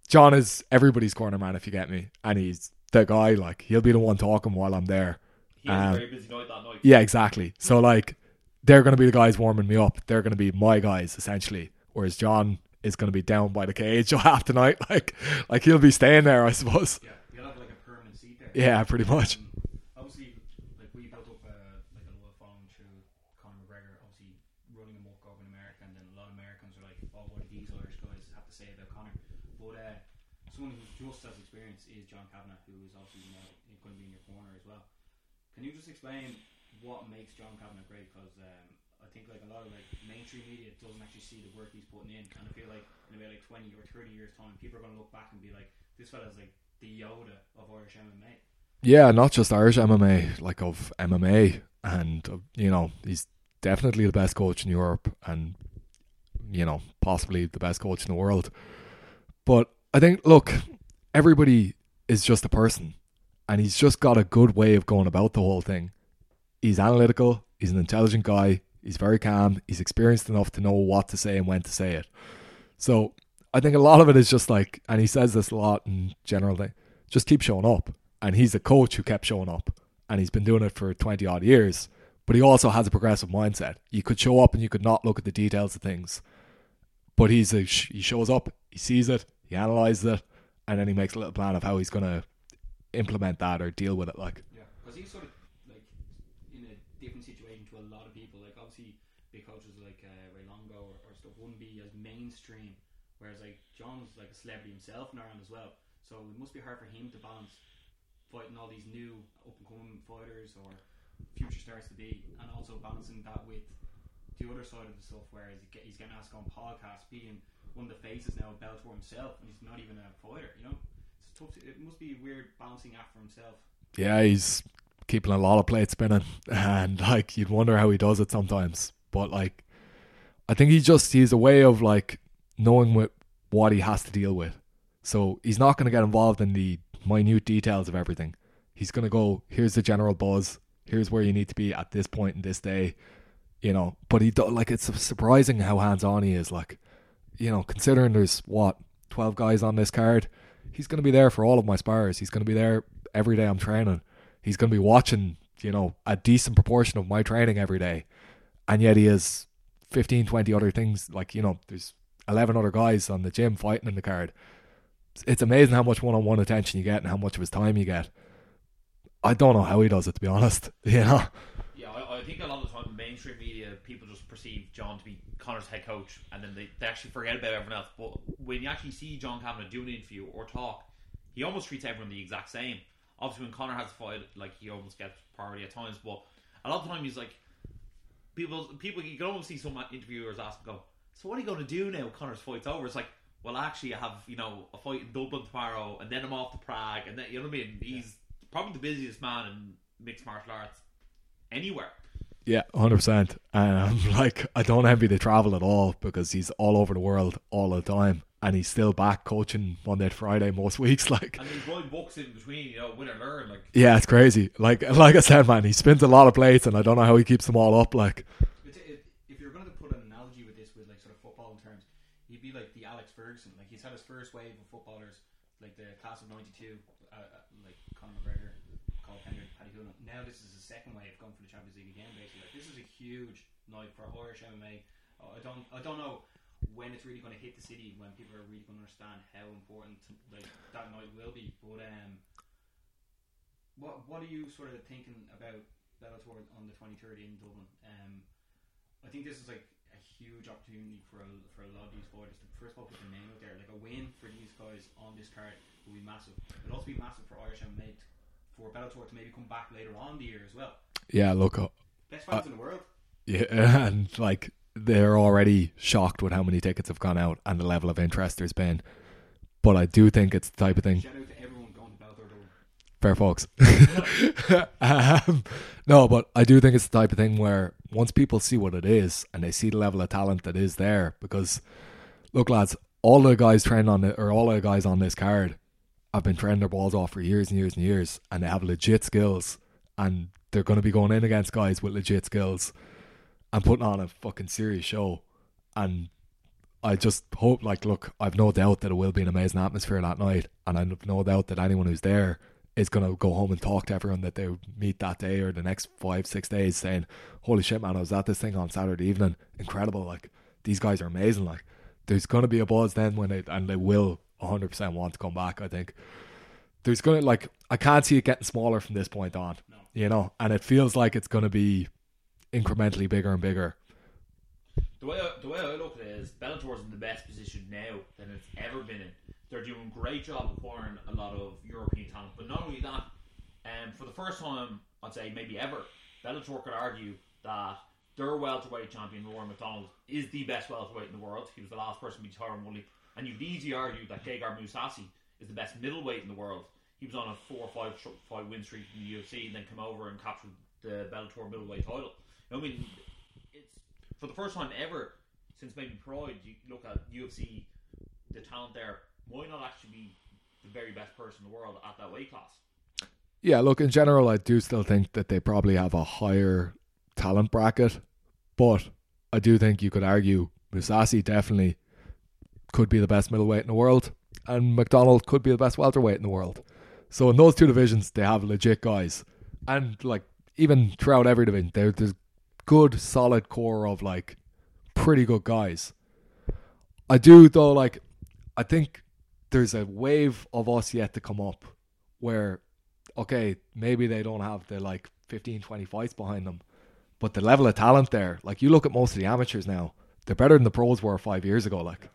John is everybody's corner man, if you get me, and he's the guy. Like he'll be the one talking while I'm there. He Um, very busy night that night. Yeah, exactly. So like they're gonna be the guys warming me up. They're gonna be my guys essentially. Whereas John is gonna be down by the cage half the night. Like like he'll be staying there, I suppose. Yeah, you'll have like a permanent seat there. Yeah, pretty much. Obviously, like we built up uh, like a of following through Conor McGregor. Obviously, running amok over in America, and then a lot of Americans are like, "Oh, what do these Irish guys have to say about Conor?" But uh, someone who's just as experienced is John Kavanagh, who is obviously you know, going to be in your corner as well. Can you just explain what makes John Kavanagh great? Because um, I think like a lot of like mainstream media doesn't actually see the work he's putting in, and I feel like in about like twenty or thirty years time, people are going to look back and be like, "This fella's like the Yoda of Irish MMA." Yeah, not just Irish MMA, like of MMA, and uh, you know he's definitely the best coach in Europe, and you know possibly the best coach in the world. But I think, look, everybody is just a person, and he's just got a good way of going about the whole thing. He's analytical. He's an intelligent guy. He's very calm. He's experienced enough to know what to say and when to say it. So I think a lot of it is just like, and he says this a lot in general thing, just keep showing up. And he's a coach who kept showing up, and he's been doing it for twenty odd years. But he also has a progressive mindset. You could show up and you could not look at the details of things, but he's a he shows up, he sees it, he analyzes it, and then he makes a little plan of how he's gonna implement that or deal with it. Like, Yeah, because he's sort of like in a different situation to a lot of people. Like obviously, big coaches like uh, Ray Longo or, or stuff wouldn't be as mainstream, whereas like John's like a celebrity himself in Ireland as well. So it must be hard for him to balance fighting all these new up and coming fighters or future stars to be, and also balancing that with the other side of the stuff, where he's get- he's getting asked on podcasts, being one of the faces now of Bellator himself, and he's not even a fighter. You know, it's tough. To, it must be weird balancing act for himself. yeah, he's keeping a lot of plates spinning, and like you'd wonder how he does it sometimes. But like, I think he just he's a way of like knowing what what he has to deal with. So he's not going to get involved in the minute details of everything. He's going to go, here's the general buzz. Here's where you need to be at this point in this day. You know, but he do, like it's surprising how hands on he is. Like, you know, considering there's what twelve guys on this card, he's going to be there for all of my spars. He's going to be there every day I'm training. He's going to be watching, you know, a decent proportion of my training every day. And yet he has 15, 20 other things. Like, you know, there's 11 other guys on the gym fighting in the card. It's amazing how much one on one attention you get and how much of his time you get. I don't know how he does it to be honest. You know. Yeah, I, I think a lot of the time in mainstream media, people just perceive John to be Conor's head coach, and then they, they actually forget about everyone else. But when you actually see John Kavanagh do an interview or talk, he almost treats everyone the exact same. Obviously, when Conor has a fight, like he almost gets priority at times, but a lot of the time he's like, people, people, you can almost see some interviewers ask, him, "Go, so what are you going to do now? Conor's fight's over." It's like, well, actually, I have you know a fight in Dublin tomorrow, and then I'm off to Prague, and then you know what I mean. He's probably the busiest man in mixed martial arts anywhere. Yeah, hundred percent. And I'm like, I don't envy the travel at all because he's all over the world all the time, and he's still back coaching Monday to Friday most weeks. Like, And he's writing books in between, you know, win or learn. Like, yeah, it's crazy. Like, like I said, man, he spins a lot of plates, and I don't know how he keeps them all up. Like, It's, it, if you're going to put an analogy with this, with like sort of football in terms, he'd be like the Alex Ferguson. Like he's had his first wave of footballers, like the class of '92, uh, uh, like Conor McGregor, Cathal Pendred, Paddy. Now this is the second wave going for the Champions League again. Basically, like this is a huge night for Irish MMA. Uh, I don't, I don't know when it's really going to hit the city when people are really going to understand how important like that night will be. But um, what what are you sort of thinking about Bellator on the 23rd in Dublin? Um, I think this is like a huge opportunity for a, for a lot of these fighters to first of all put their name out there. Like a win for these guys on this card will be massive. It'll also be massive for Irish MMA for Bellator to maybe come back later on the year as well. yeah, look, uh, Best fans in the world. yeah, and like they're already shocked with how many tickets have gone out and the level of interest there's been. But I do think it's the type of thing. Shout out to everyone going to Bellator Dublin. Fair folks. um, no, but I do think it's the type of thing where once people see what it is and they see the level of talent that is there, because look, lads, all the guys trained on it, or all the guys on this card, have been training their balls off for years and years and years, and they have legit skills, and they're going to be going in against guys with legit skills and putting on a fucking serious show, and. I just hope, like, look, I've no doubt that it will be an amazing atmosphere that night, and I've no doubt that anyone who's there is going to go home and talk to everyone that they meet that day or the next five, six days saying, Holy shit, man, I was at this thing on Saturday evening. Incredible. Like, these guys are amazing. Like, there's going to be a buzz then when they, and they will 100% want to come back, I think. There's going to, like, I can't see it getting smaller from this point on, you know, and it feels like it's going to be incrementally bigger and bigger. The way I, the way I look at it is Bellator's in the best position now than it's ever been in. They're doing a great job acquiring a lot of European talent, but not only that, um, for the first time, I'd say maybe ever, Bellator could argue that their welterweight champion Rory MacDonald is the best welterweight in the world. He was the last person to beat Tyron Woodley, and you could easily argue that Gegard Mousasi is the best middleweight in the world. He was on a four or five, five win streak in the UFC, and then come over and captured the Bellator middleweight title. I mean, it's for the first time ever since maybe Pride. You look at UFC, the talent there might not actually be the very best person in the world at that weight class. Yeah, look, in general, I do still think that they probably have a higher talent bracket, but I do think you could argue Mousasi definitely could be the best middleweight in the world, and MacDonald could be the best welterweight in the world. So in those two divisions, they have legit guys, and like even throughout every division, there, there's good, solid core of like pretty good guys. I do though, like I think there's a wave of us yet to come up where okay, maybe they don't have the like 15, 20 fights behind them, but the level of talent there, like you look at most of the amateurs now, they're better than the pros were five years ago. Like,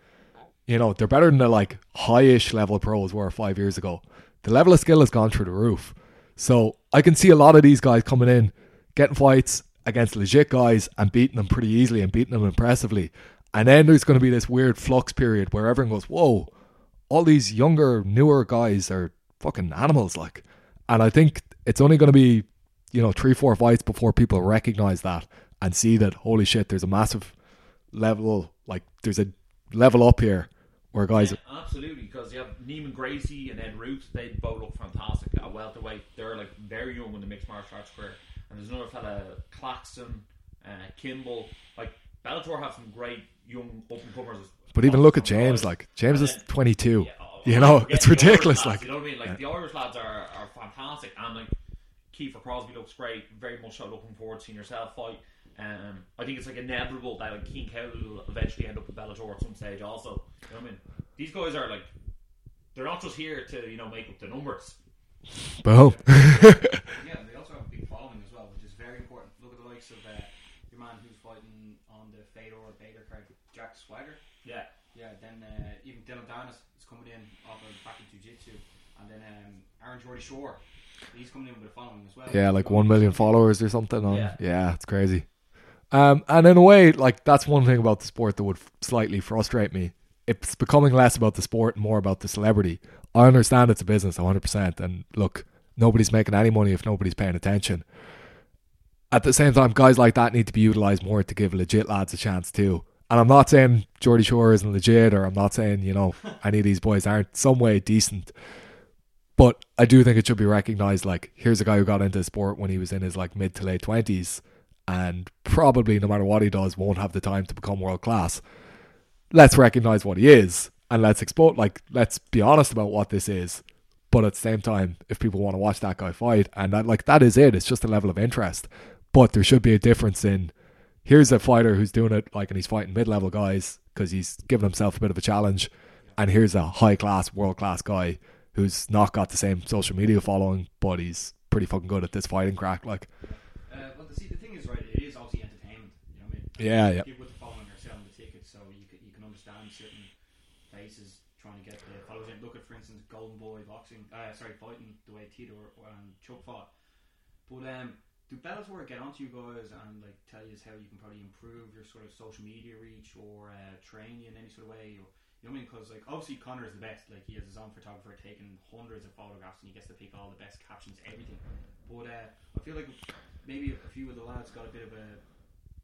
you know, they're better than the like high-ish level pros were five years ago. The level of skill has gone through the roof. So I can see a lot of these guys coming in, getting fights against legit guys and beating them pretty easily and beating them impressively. And then there's going to be this weird flux period where everyone goes, whoa, all these younger, newer guys are fucking animals. Like, and I think it's only going to be, you know, three, four fights before people recognize that and see that, holy shit, there's a massive level, like, there's a level up here where guys. Yeah, absolutely, because you have Neiman Gracie and Ed Ruth. They both look fantastic at welterweight. They're like very young in the mixed martial arts career. And there's another fella, Claxton, uh, Kimball. Like Bellator have some great young up and comers. But even look at James, like, James is 22. Yeah, oh, You know, it's ridiculous, lads, like- you know what I mean? Like Yeah. the Irish lads are, are fantastic, and like Kiefer Crosby looks great. Very much so looking forward to seeing yourself fight. Um, I think it's like inevitable that like Keen Cowley will eventually end up with Bellator at some stage. Also, you know what I mean? These guys are like they're not just here to you know make up the numbers. Boom. Yeah, they also have a big following as well, which is very important. Look at the likes of uh, your man who's fighting on the Fedor Bader card, Jack Swagger. Yeah. Yeah, then uh, even Dillon Danis is coming in off of back in Jiu Jitsu. And then um, Aaron Geordie Shore, he's coming in with a following as well. yeah, like one million followers or something. On, Yeah. yeah. it's crazy. Um, and in a way, like that's one thing about the sport that would f- slightly frustrate me. It's becoming less about the sport and more about the celebrity. I understand it's a business 100%. And look, nobody's making any money if nobody's paying attention. At the same time, guys like that need to be utilized more to give legit lads a chance too. And I'm not saying Geordie Shore isn't legit, or I'm not saying, you know, any of these boys aren't some way decent. But I do think it should be recognized like, here's a guy who got into sport when he was in his like mid to late 20s and probably no matter what he does won't have the time to become world class. Let's recognize what he is and let's expose like let's be honest about what this is. But at the same time, if people want to watch that guy fight and that like that is it, it's just a level of interest. But there should be a difference in here's a fighter who's doing it like and he's fighting mid-level guys because he's given himself a bit of a challenge and here's a high class world class guy who's not got the same social media following but he's pretty fucking good at this fighting crack like Uh, well, the, see, the thing is, right, it is obviously entertainment. You know what I mean? Yeah, yeah. People with the following are selling the tickets, so you can, you can understand certain faces trying to get the followers in. Look at, for instance, Golden Boy boxing, uh, sorry, fighting the way Tito and Chuck fought. But um, do Bellator get onto you guys and like tell you how you can probably improve your sort of social media reach or uh, train you in any sort of way? Or, you know what I mean? Because like obviously Conor is the best. Like he has his own photographer taking hundreds of photographs and he gets to pick all the best captions, everything. But uh, I feel like maybe a few of the lads got a bit of a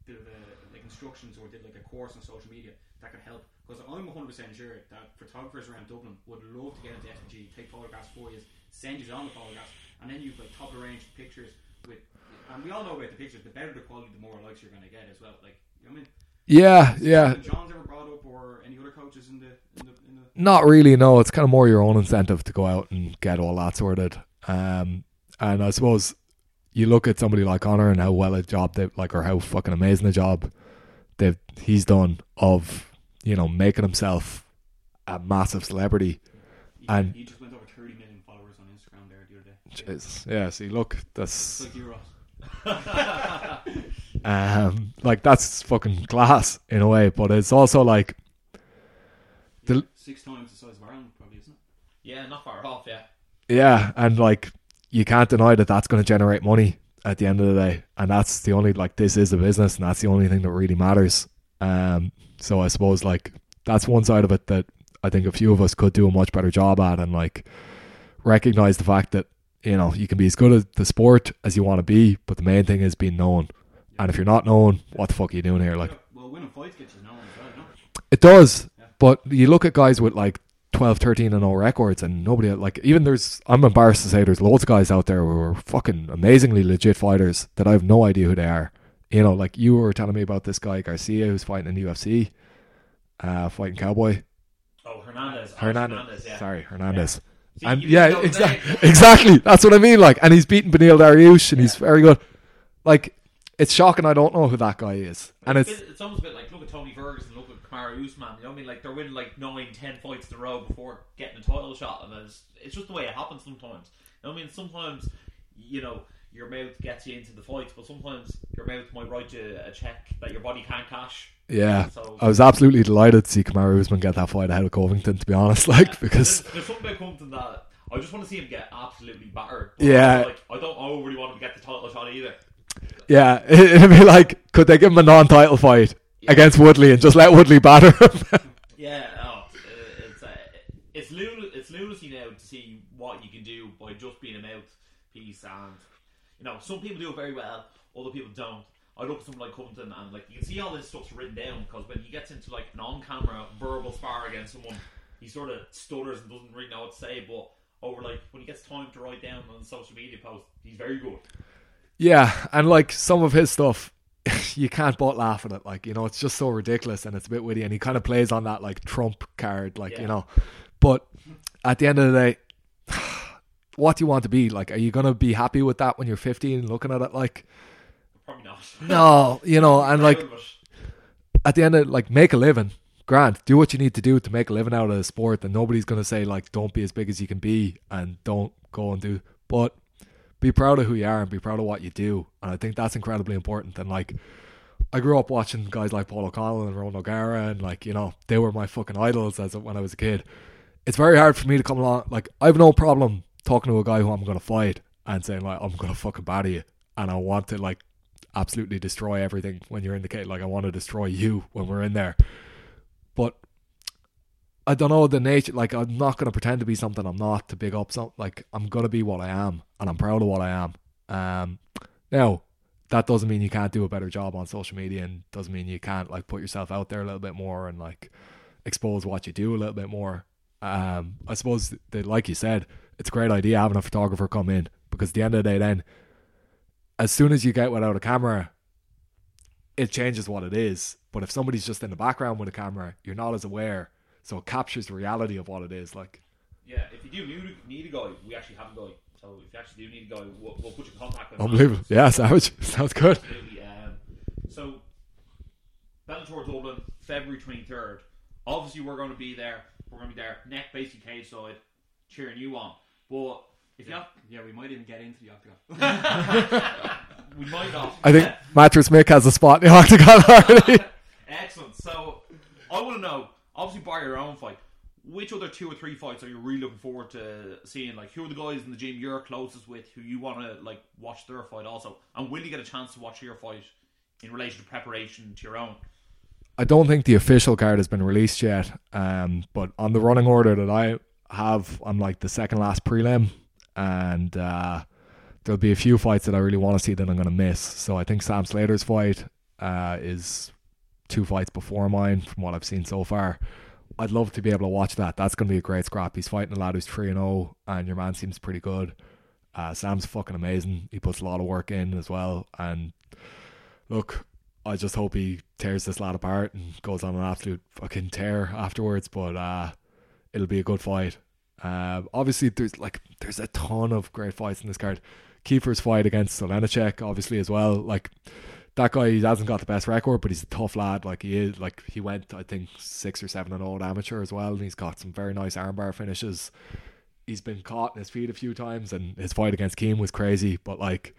bit of a like instructions or did like a course on social media that could help. Because I'm 100 percent sure that photographers around Dublin would love to get into SBG, take photographs for you, send you on the photographs, and then you've like top range pictures with. And we all know about the pictures. The better the quality, the more likes you're going to get as well. Like you know what I mean. yeah yeah John's ever brought up, or any other coaches in the in the, in the Not really, no. It's kind of more your own incentive to go out and get all that sorted. Um, and I suppose you look at somebody like Conor and how well a job they like, or how fucking amazing a job they've he's done of you know making himself a massive celebrity. he, And- he just went over 30 million followers on Instagram there the other day. Jesus, yeah. See, look, It's that's like you, Ross. Um, like that's fucking class in a way, but it's also like The- six times the size of Ireland, probably, isn't it? Yeah, not far off. Yeah. Yeah, and like you can't deny that that's going to generate money at the end of the day, and that's the only like this is a business, and that's the only thing that really matters. Um, so I suppose like that's one side of it that I think a few of us could do a much better job at, and like recognize the fact that you know you can be as good at the sport as you want to be, but the main thing is being known. And if you're not known, what the fuck are you doing here? Like Yeah, well, winning fights gets you known as well, you it does, Yeah. but you look at guys with like 12, 13 and all records, and nobody like even there's. I'm embarrassed to say there's loads of guys out there who are fucking amazingly legit fighters that I have no idea who they are. You know, like you were telling me about this guy Garcia who's fighting in the UFC, uh, fighting Cowboy Oh, Hernandez. Alex Hernandez. yeah. Sorry, Hernandez. See, And yeah, exactly, exactly. That's what I mean. Like, and he's beaten Beneil Dariush, and he's very good. Like, it's shocking. I don't know who that guy is, and it's, it's it's almost a bit like look at Tony Ferguson, look at Kamaru Usman. You know what I mean? Like they're winning like nine, ten fights in a row before getting a title shot, and it's, it's just the way it happens sometimes. You know what I mean? Sometimes you know your mouth gets you into the fights, but sometimes your mouth might write you a check that your body can't cash. Yeah. So I was absolutely delighted to see Kamaru Usman get that fight ahead of Covington. To be honest, like because there's, there's something about Covington that I just want to see him get absolutely battered. Yeah. like I don't overly want him to get the title shot either. yeah, it, it'd be like, could they give him a non-title fight Yeah. against Woodley and just let Woodley batter him? Yeah, oh, it's uh, it's lun- it's lunacy now to see what you can do by just being a mouthpiece, and you know some people do it very well, other people don't. I look at someone like Covington, and like you can see all this stuff's written down because when he gets into like an on-camera verbal spar against someone, he sort of stutters and doesn't really know what to say. But over like when he gets time to write down on social media posts, he's very good. Yeah, and like some of his stuff, you can't but laugh at it. Like you know, it's just so ridiculous and it's a bit witty, and he kind of plays on that like Trump card, like Yeah. you know. But at the end of the day, what do you want to be? Like, are you gonna be happy with that when you're 15, looking at it like, Probably not. no, you know, and like at the end of like make a living, Grant, do what you need to do to make a living out of the sport, and nobody's gonna say like don't be as big as you can be and don't go and do. But be proud of who you are and be proud of what you do, and I think that's incredibly important. And like, I grew up watching guys like Paul O'Connell and Ronan O'Gara, and like you know they were my fucking idols as when I was a kid. It's very hard for me to come along. Like I have no problem talking to a guy who I'm gonna fight and saying like I'm gonna fucking batter you, and I want to like absolutely destroy everything when you're in the cage. Like I want to destroy you when we're in there. But I don't know the nature. Like I'm not gonna pretend to be something I'm not to big up something. Like I'm gonna be what I am, and I'm proud of what I am. Um, now that doesn't mean you can't do a better job on social media, and doesn't mean you can't like put yourself out there a little bit more and like expose what you do a little bit more. Um, I suppose that, like you said, it's a great idea having a photographer come in because at the end of the day, then as soon as you get without a camera, it changes what it is. But if somebody's just in the background with a camera, you're not as aware, so it captures the reality of what it is. Like, Yeah, if you do need, need a guy, we actually have a guy. So if you actually do need a guy, we'll, we'll put you in contact with him. unbelievable. Yeah, savage. Sounds good. Absolutely. Um, so, Bellator Dublin, February 23rd. Obviously, we're going to be there. We're going to be there, neck basically cage side, cheering you on. But if you have, Yeah, we might even get into the octagon. we might not. I think Mattress Mick has a spot in the octagon already. Excellent. So, I want to know, obviously, bar your own fight, which other two or three fights are you really looking forward to seeing? Like, who are the guys in the gym you're closest with who you want to, like, watch their fight also? And will you get a chance to watch your fight in relation to preparation to your own? I don't think the official card has been released yet. Um, but on the running order that I have, I'm like the second last prelim, and uh, there'll be a few fights that I really want to see that I'm going to miss. So I think Sam Slater's fight uh, is two fights before mine from what I've seen so far. I'd love to be able to watch that. That's going to be a great scrap. He's fighting a lad who's 3 and 0, and your man seems pretty good. Uh, Sam's fucking amazing. He puts a lot of work in as well. And look, I just hope he tears this lad apart and goes on an absolute fucking tear afterwards. But uh, it'll be a good fight. Uh, obviously, there's like there's a ton of great fights in this card. Kiefer's fight against Solenacek, obviously as well. Like that guy, he hasn't got the best record, but he's a tough lad. Like he is. Like he went, I think, six or seven and old amateur as well, and he's got some very nice armbar finishes. He's been caught in his feet a few times, and his fight against Keem was crazy. But like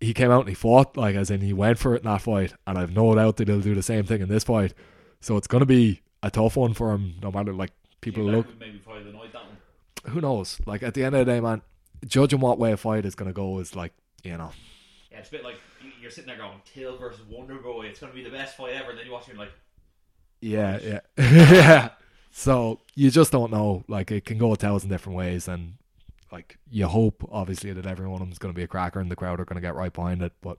he came out and he fought, like as in he went for it in that fight, and I've no doubt that he'll do the same thing in this fight. So it's gonna be a tough one for him, no matter like people Yeah, look. Maybe the night, that one. Who knows? Like at the end of the day, man, judging what way a fight is gonna go is like you know. Yeah, it's a bit like you- you're sitting there going, Till versus Wonder Boy, it's going to be the best fight ever. And then you watch it and like, Yeah, yeah, yeah. So you just don't know. Like it can go a thousand different ways, and like you hope obviously that every one of going to be a cracker, and the crowd are going to get right behind it. But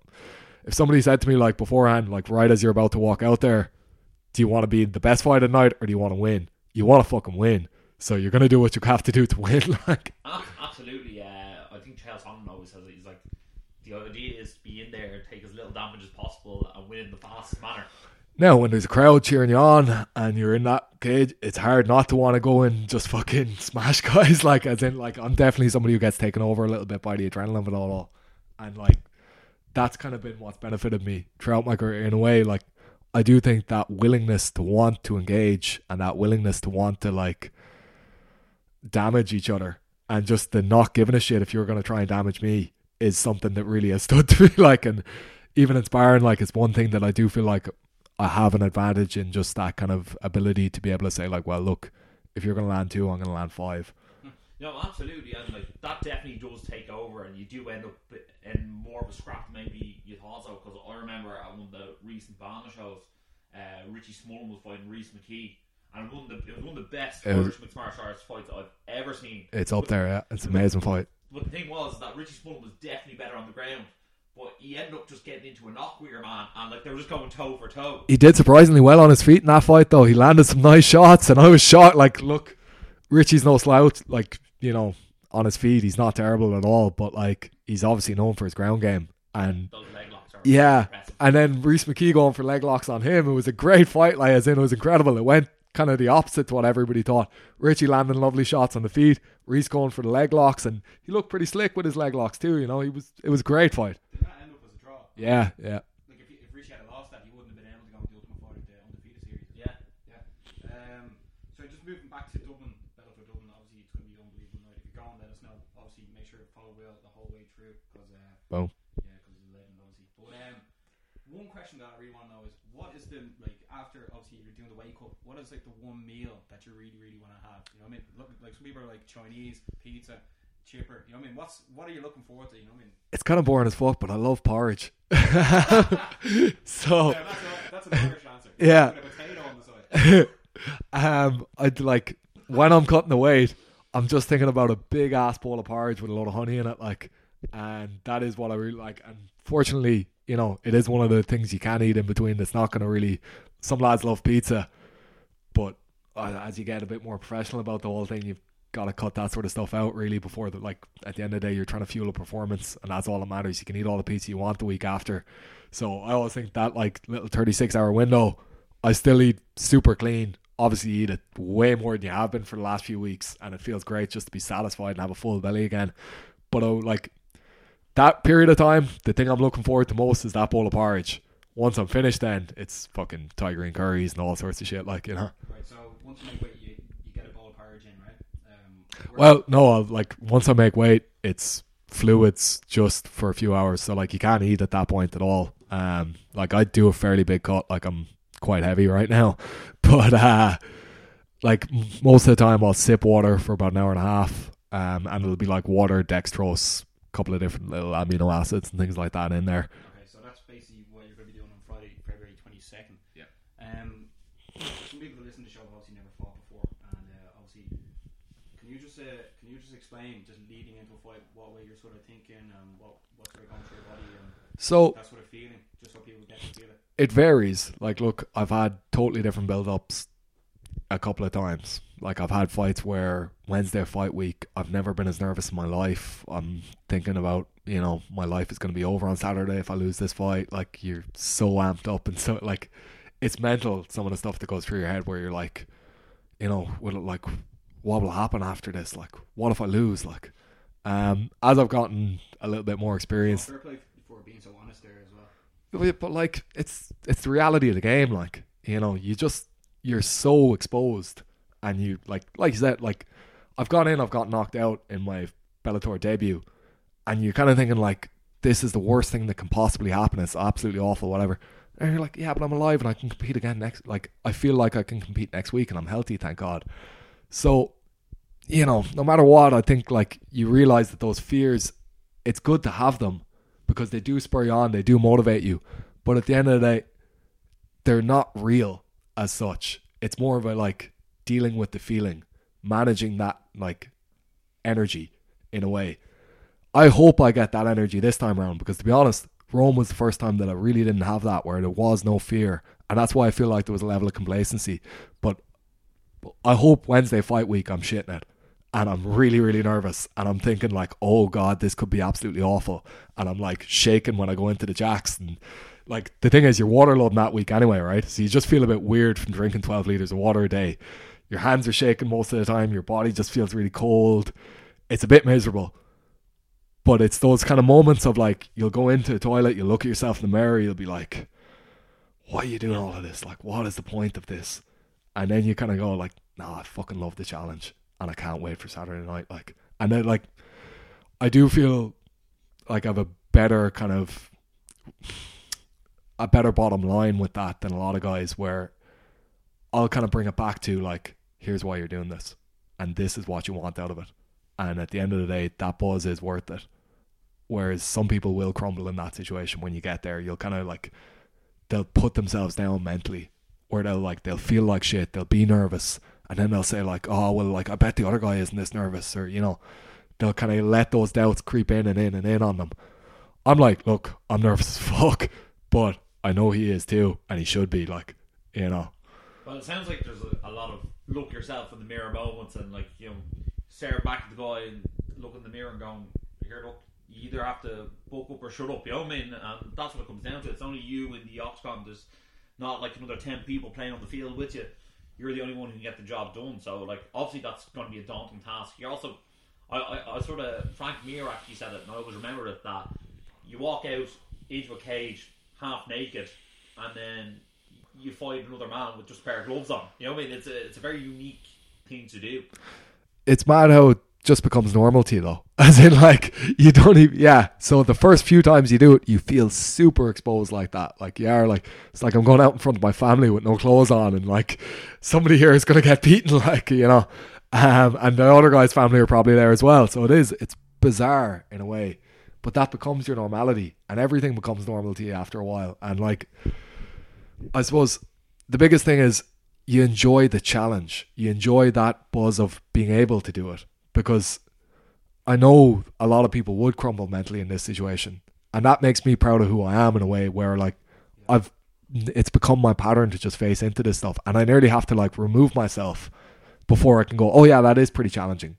if somebody said to me like beforehand, like right as you're about to walk out there, do you want to be the best fight of the night, or do you want to win? You want to fucking win. So you're going to do what you have to do to win. Like "Ah, absolutely. Uh, I think Charles Holland always says it. He's like, the idea is to be in there, take as little damage as possible, and win in the fastest manner. Now, when there's a crowd cheering you on and you're in that cage, it's hard not to want to go and just fucking smash guys. Like, as in, like, I'm definitely somebody who gets taken over a little bit by the adrenaline of it all. And, like, that's kind of been what's benefited me throughout my career in a way. Like, I do think that willingness to want to engage and that willingness to want to, like, damage each other and just the not giving a shit if you're going to try and damage me is something that really has stood to me. Like, and even inspiring, like, it's one thing that I do feel like I have an advantage in just that kind of ability to be able to say like, well, look, if you're going to land two, I'm going to land five. No, absolutely, and like that definitely does take over, and you do end up in more of a scrap maybe you thought so. Because I remember at one of the recent BAMMA shows, uh, Richie Smullen was fighting Reese McKee, and one of the, it was one of the best It was- Irish mixed martial arts fights I've ever seen. It's up there, yeah. It's an amazing fight. But the thing was that Richie Smullen was definitely better on the ground, but he ended up just getting into a knock with your man, and like they were just going toe for toe. He did surprisingly well on his feet in that fight, though. He landed some nice shots, and I was shocked. Like, look, Richie's no slouch. Like, you know, on his feet, he's not terrible at all. But like, he's obviously known for his ground game, and Those leg locks are Yeah, impressive. and then Reese McKee going for leg locks on him. It was a great fight, like as in it was incredible. It went kind of the opposite to what everybody thought. Richie landing lovely shots on the feet. Reese going for the leg locks, and he looked pretty slick with his leg locks too. You know, he was. It was a great fight. Did that end up as a draw? Yeah, yeah. Like if, if Richie had lost that, he wouldn't have been able to go into the Ultimate Fighter, the undefeated series. Yeah. Yeah. make sure to follow Will the whole way through because uh, Boom. yeah, because he's a legend, obviously. But um, one question that I really want to know is what is the like after obviously you're doing the wake up? What is like the one meal that you really really want to have? You know what I mean? Look, like some people are like Chinese pizza. cheaper. you know what I mean? What's what are you looking forward to? You know what I mean? It's kind of boring as fuck, but I love porridge. so Yeah, that's, a, that's an Irish answer. Yeah. A potato on the side. um, I'd like when I'm cutting the weight, I'm just thinking about a big ass bowl of porridge with a lot of honey in it, like, and that is what I really like. And fortunately, you know, it is one of the things you can eat in between. That's not going to really. Some lads love pizza, but Uh, as you get a bit more professional about the whole thing, you've got to cut that sort of stuff out really before like at the end of the day you're trying to fuel a performance and that's all that matters. You can eat all the pizza you want the week after. So i always think that like little 36 hour window i still eat super clean. Obviously eat it way more than you have been for the last few weeks and it feels great just to be satisfied and have a full belly again. But oh like that period of time the thing i'm looking forward to most is that bowl of porridge. Once i'm finished then it's fucking tiger and curries and all sorts of shit like you know once you make weight, you, you get a bowl of porridge in, right? Um, Well, no, I'll, like once I make weight, it's fluids just for a few hours, so like you can't eat at that point at all. Um, like I do a fairly big cut, like I'm quite heavy right now, but uh, like most of the time I'll sip water for about an hour and a half, um, and it'll be like water, dextrose, a couple of different little amino acids and things like that in there. Okay, so that's basically what you're going to be doing on Friday, February 22nd. Yeah. Um, some people who listen to the show have obviously never fought before, and uh, obviously, can you just uh, can you just explain, just leading into a fight, what way you're sort of thinking, and what what's sort of going through your body, and So that sort of feeling, just so people get to feel it. it varies. Like, look, I've had totally different build ups a couple of times. Like, I've had fights where Wednesday fight week, I've never been as nervous in my life. I'm thinking about, you know, my life is going to be over on Saturday if I lose this fight. Like, you're so amped up and so, like, it's mental, some of the stuff that goes through your head where you're like, you know, will it, like, what will happen after this? Like, what if I lose? Like, um, as I've gotten a little bit more experience, As well. but like it's it's the reality of the game. Like you know, you just you're so exposed, and you like like you said, like I've gone in, I've got knocked out in my Bellator debut, and you're kind of thinking like this is the worst thing that can possibly happen. It's absolutely awful, whatever. And you're like, yeah, but I'm alive and I can compete again next. Like I feel like I can compete next week, and I'm healthy, thank God. So, you know, no matter what, I think like you realize that those fears, it's good to have them because they do spur you on, they do motivate you. But at the end of the day, they're not real as such. It's more of a like dealing with the feeling, managing that like energy in a way. I hope I get that energy this time around because to be honest, Rome was the first time that I really didn't have that where there was no fear. And that's why I feel like there was a level of complacency. But I hope Wednesday fight week I'm shitting it. And I'm really, really nervous. And I'm thinking like, oh God, this could be absolutely awful. And I'm like shaking when I go into the jacks. And like the thing is you're waterloading that week anyway, right? So you just feel a bit weird from drinking twelve litres of water a day. Your hands are shaking most of the time, your body just feels really cold. It's a bit miserable. But it's those kind of moments of like you'll go into the toilet, you'll look at yourself in the mirror, you'll be like, Why are you doing all of this? Like, what is the point of this? and then you kind of go like, "Nah, I fucking love the challenge, and I can't wait for Saturday night." Like, and then like, I do feel like I have a better kind of a better bottom line with that than a lot of guys, where I'll kind of bring it back to like, "Here's why you're doing this, and this is what you want out of it," and at the end of the day, that buzz is worth it. Whereas some people will crumble in that situation when you get there. You'll kind of like they'll put themselves down mentally or they'll like they'll feel like shit they'll be nervous and then they'll say like oh well like i bet the other guy isn't this nervous or you know they'll kind of let those doubts creep in and in and in on them i'm like look i'm nervous as fuck but i know he is too and he should be like you know Well, it sounds like there's a, a lot of look yourself in the mirror moments and like you know stare back at the guy and look in the mirror and going, "Here, look, you either have to buck up or shut up." You know I mean? And that's what it comes down to. It's only you in the octagon. There's not like another ten people playing on the field with you. You're the only one who can get the job done. So, like, obviously, that's going to be a daunting task. You're also, I, I, I sort of Frank Mir actually said it, and I always remember it that you walk out into a cage half naked, and then you fight another man with just a pair of gloves on. You know what I mean? It's a it's a very unique thing to do. it's mad how just becomes normal to you though. As in like you don't even yeah. So the first few times you do it, you feel super exposed like that. Like you are like it's like I'm going out in front of my family with no clothes on and like somebody here is gonna get beaten, like, you know. Um, and the other guy's family are probably there as well. So it is it's bizarre in a way. But that becomes your normality and everything becomes normal to you after a while. And like I suppose the biggest thing is you enjoy the challenge. You enjoy that buzz of being able to do it because I know a lot of people would crumble mentally in this situation, and that makes me proud of who I am in a way where like I've it's become my pattern to just face into this stuff, and I nearly have to like remove myself before I can go. Oh yeah, that is pretty challenging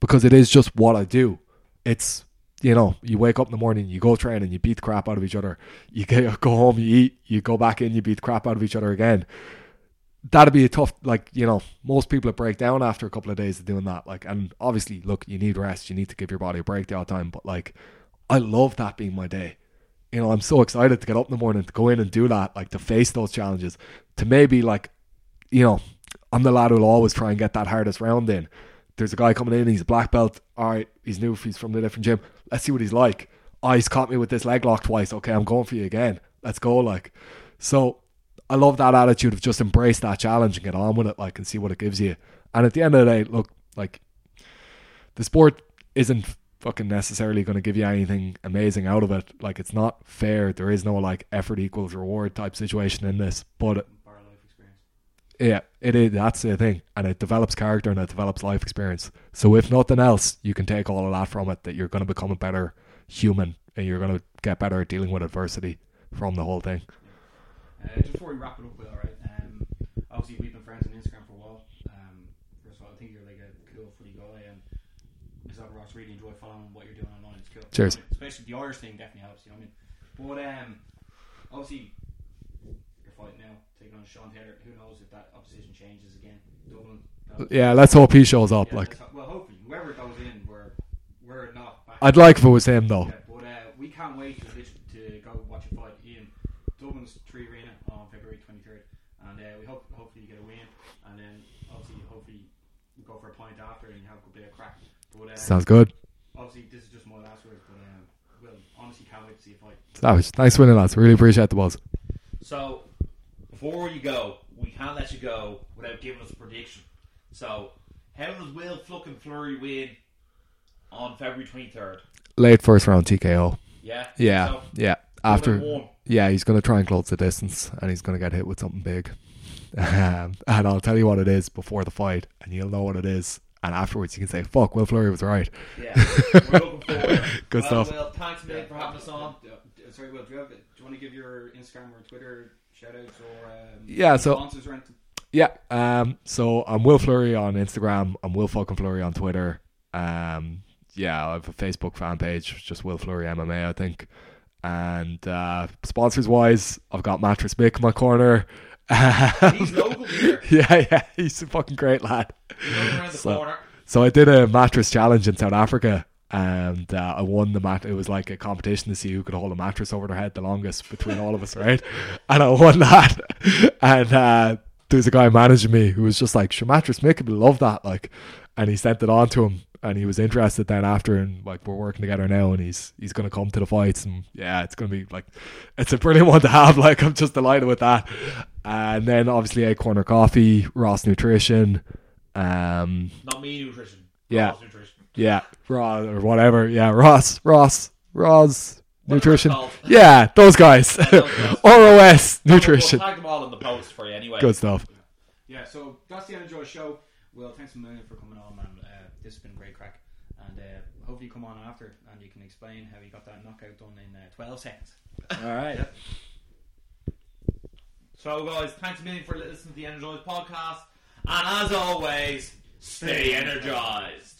because it is just what I do. It's you know, you wake up in the morning, you go train, and you beat the crap out of each other. You go home, you eat, you go back in, you beat the crap out of each other again that'd be a tough like you know most people would break down after a couple of days of doing that like and obviously look you need rest you need to give your body a break the odd time but like i love that being my day. You know i'm so excited to get up in the morning to go in and do that like to face those challenges to maybe like you know i'm the lad who'll always try and get that hardest round in. There's a guy coming in he's a black belt all right he's new he's from a different gym let's see what he's like. Oh he's caught me with this leg lock twice okay i'm going for you again let's go like. So I love that attitude of just embrace that challenge and get on with it, like, and see what it gives you. And at the end of the day, look, like, the sport isn't fucking necessarily going to give you anything amazing out of it. Like, it's not fair. There is no like effort equals reward type situation in this, but Bar life experience. yeah, it is. That's the thing, and it develops character and it develops life experience. So if nothing else, you can take all of that from it. That you're going to become a better human and you're going to get better at dealing with adversity from the whole thing. Uh, just before we wrap it up, Will, alright? Um, obviously, we've been friends on Instagram for a while. Um, first of all, I think you're like a cool, funny guy, and myself and Ross really enjoy following what you're doing online. It's cool. Cheers. I mean, especially the Irish thing definitely helps, you know what I mean? But um, obviously, you're fighting now, taking on Sean Taylor. Who knows if that opposition changes again? Dublin. Yeah, let's hope he shows up. Yeah, Like, that's- well, hopefully, whoever goes in, we're we're not. Back I'd like if it was him though. yeah, but uh, we can't wait to, lit- to go watch a fight in Dublin's 3Arena on February 23rd, and uh, we hope hopefully you get a win, and then obviously hopefully we go for a pint after and you have a good bit of crack. But uh, Sounds good. obviously this is just my last but um, Will honestly can't wait to see a fight. Savage. Thanks for winning, lads. Really appreciate the buzz. So, before you go, we can't let you go without giving us a prediction. So, how does Will fucking Fleury win on February 23rd? Late first round TKO. Yeah? Yeah, So, yeah. After, yeah, he's going to try and close the distance, and he's going to get hit with something big. Um, and I'll tell you what it is before the fight, and you'll know what it is. And afterwards, you can say, "Fuck, Will Fleury was right." Yeah. We're looking. Good well, stuff. Will, thanks a for having us on. Sorry, Will, do you, have, do you want to give your Instagram or Twitter shout outs or um, Yeah, so- sponsors or anything? Yeah. Um. So I'm Will Fleury on Instagram. I'm Will fucking Fleury on Twitter. Um. Yeah, I have a Facebook fan page, just Will Fleury MMA, I think. And uh, sponsors wise, I've got Mattress Mick in my corner. He's local here. yeah, yeah, he's a fucking great lad. He's around the So-. So I did a mattress challenge in South Africa, and uh, I won the mat. It was like a competition to see who could hold a mattress over their head the longest between all of us, right? And I won that. And uh, there was a guy managing me who was just like, "Sure, mattress Mick would love that," like, and he sent it on to him, and he was interested then after, and like we're working together now, and he's he's gonna come to the fights, and yeah, it's gonna be like, it's a brilliant one to have. Like I'm just delighted with that. And then obviously a corner coffee, Ross Nutrition. Um, Not me nutrition. Yeah. Ross nutrition. yeah, Raw or whatever. Yeah, Ross, Ross, Ross Nutrition. Yeah, those guys. Yeah, those guys. ROS We'll- Nutrition. We'll tag them all in the post for you anyway. Good stuff. Yeah, so that's the end of the show. Well, thanks a million for coming on, man. Uh, this has been great crack. And uh, hopefully you come on after and you can explain how you got that knockout done in uh, 12 seconds. All right. So, guys, thanks a million for listening to the Energized podcast. And as always, stay energized.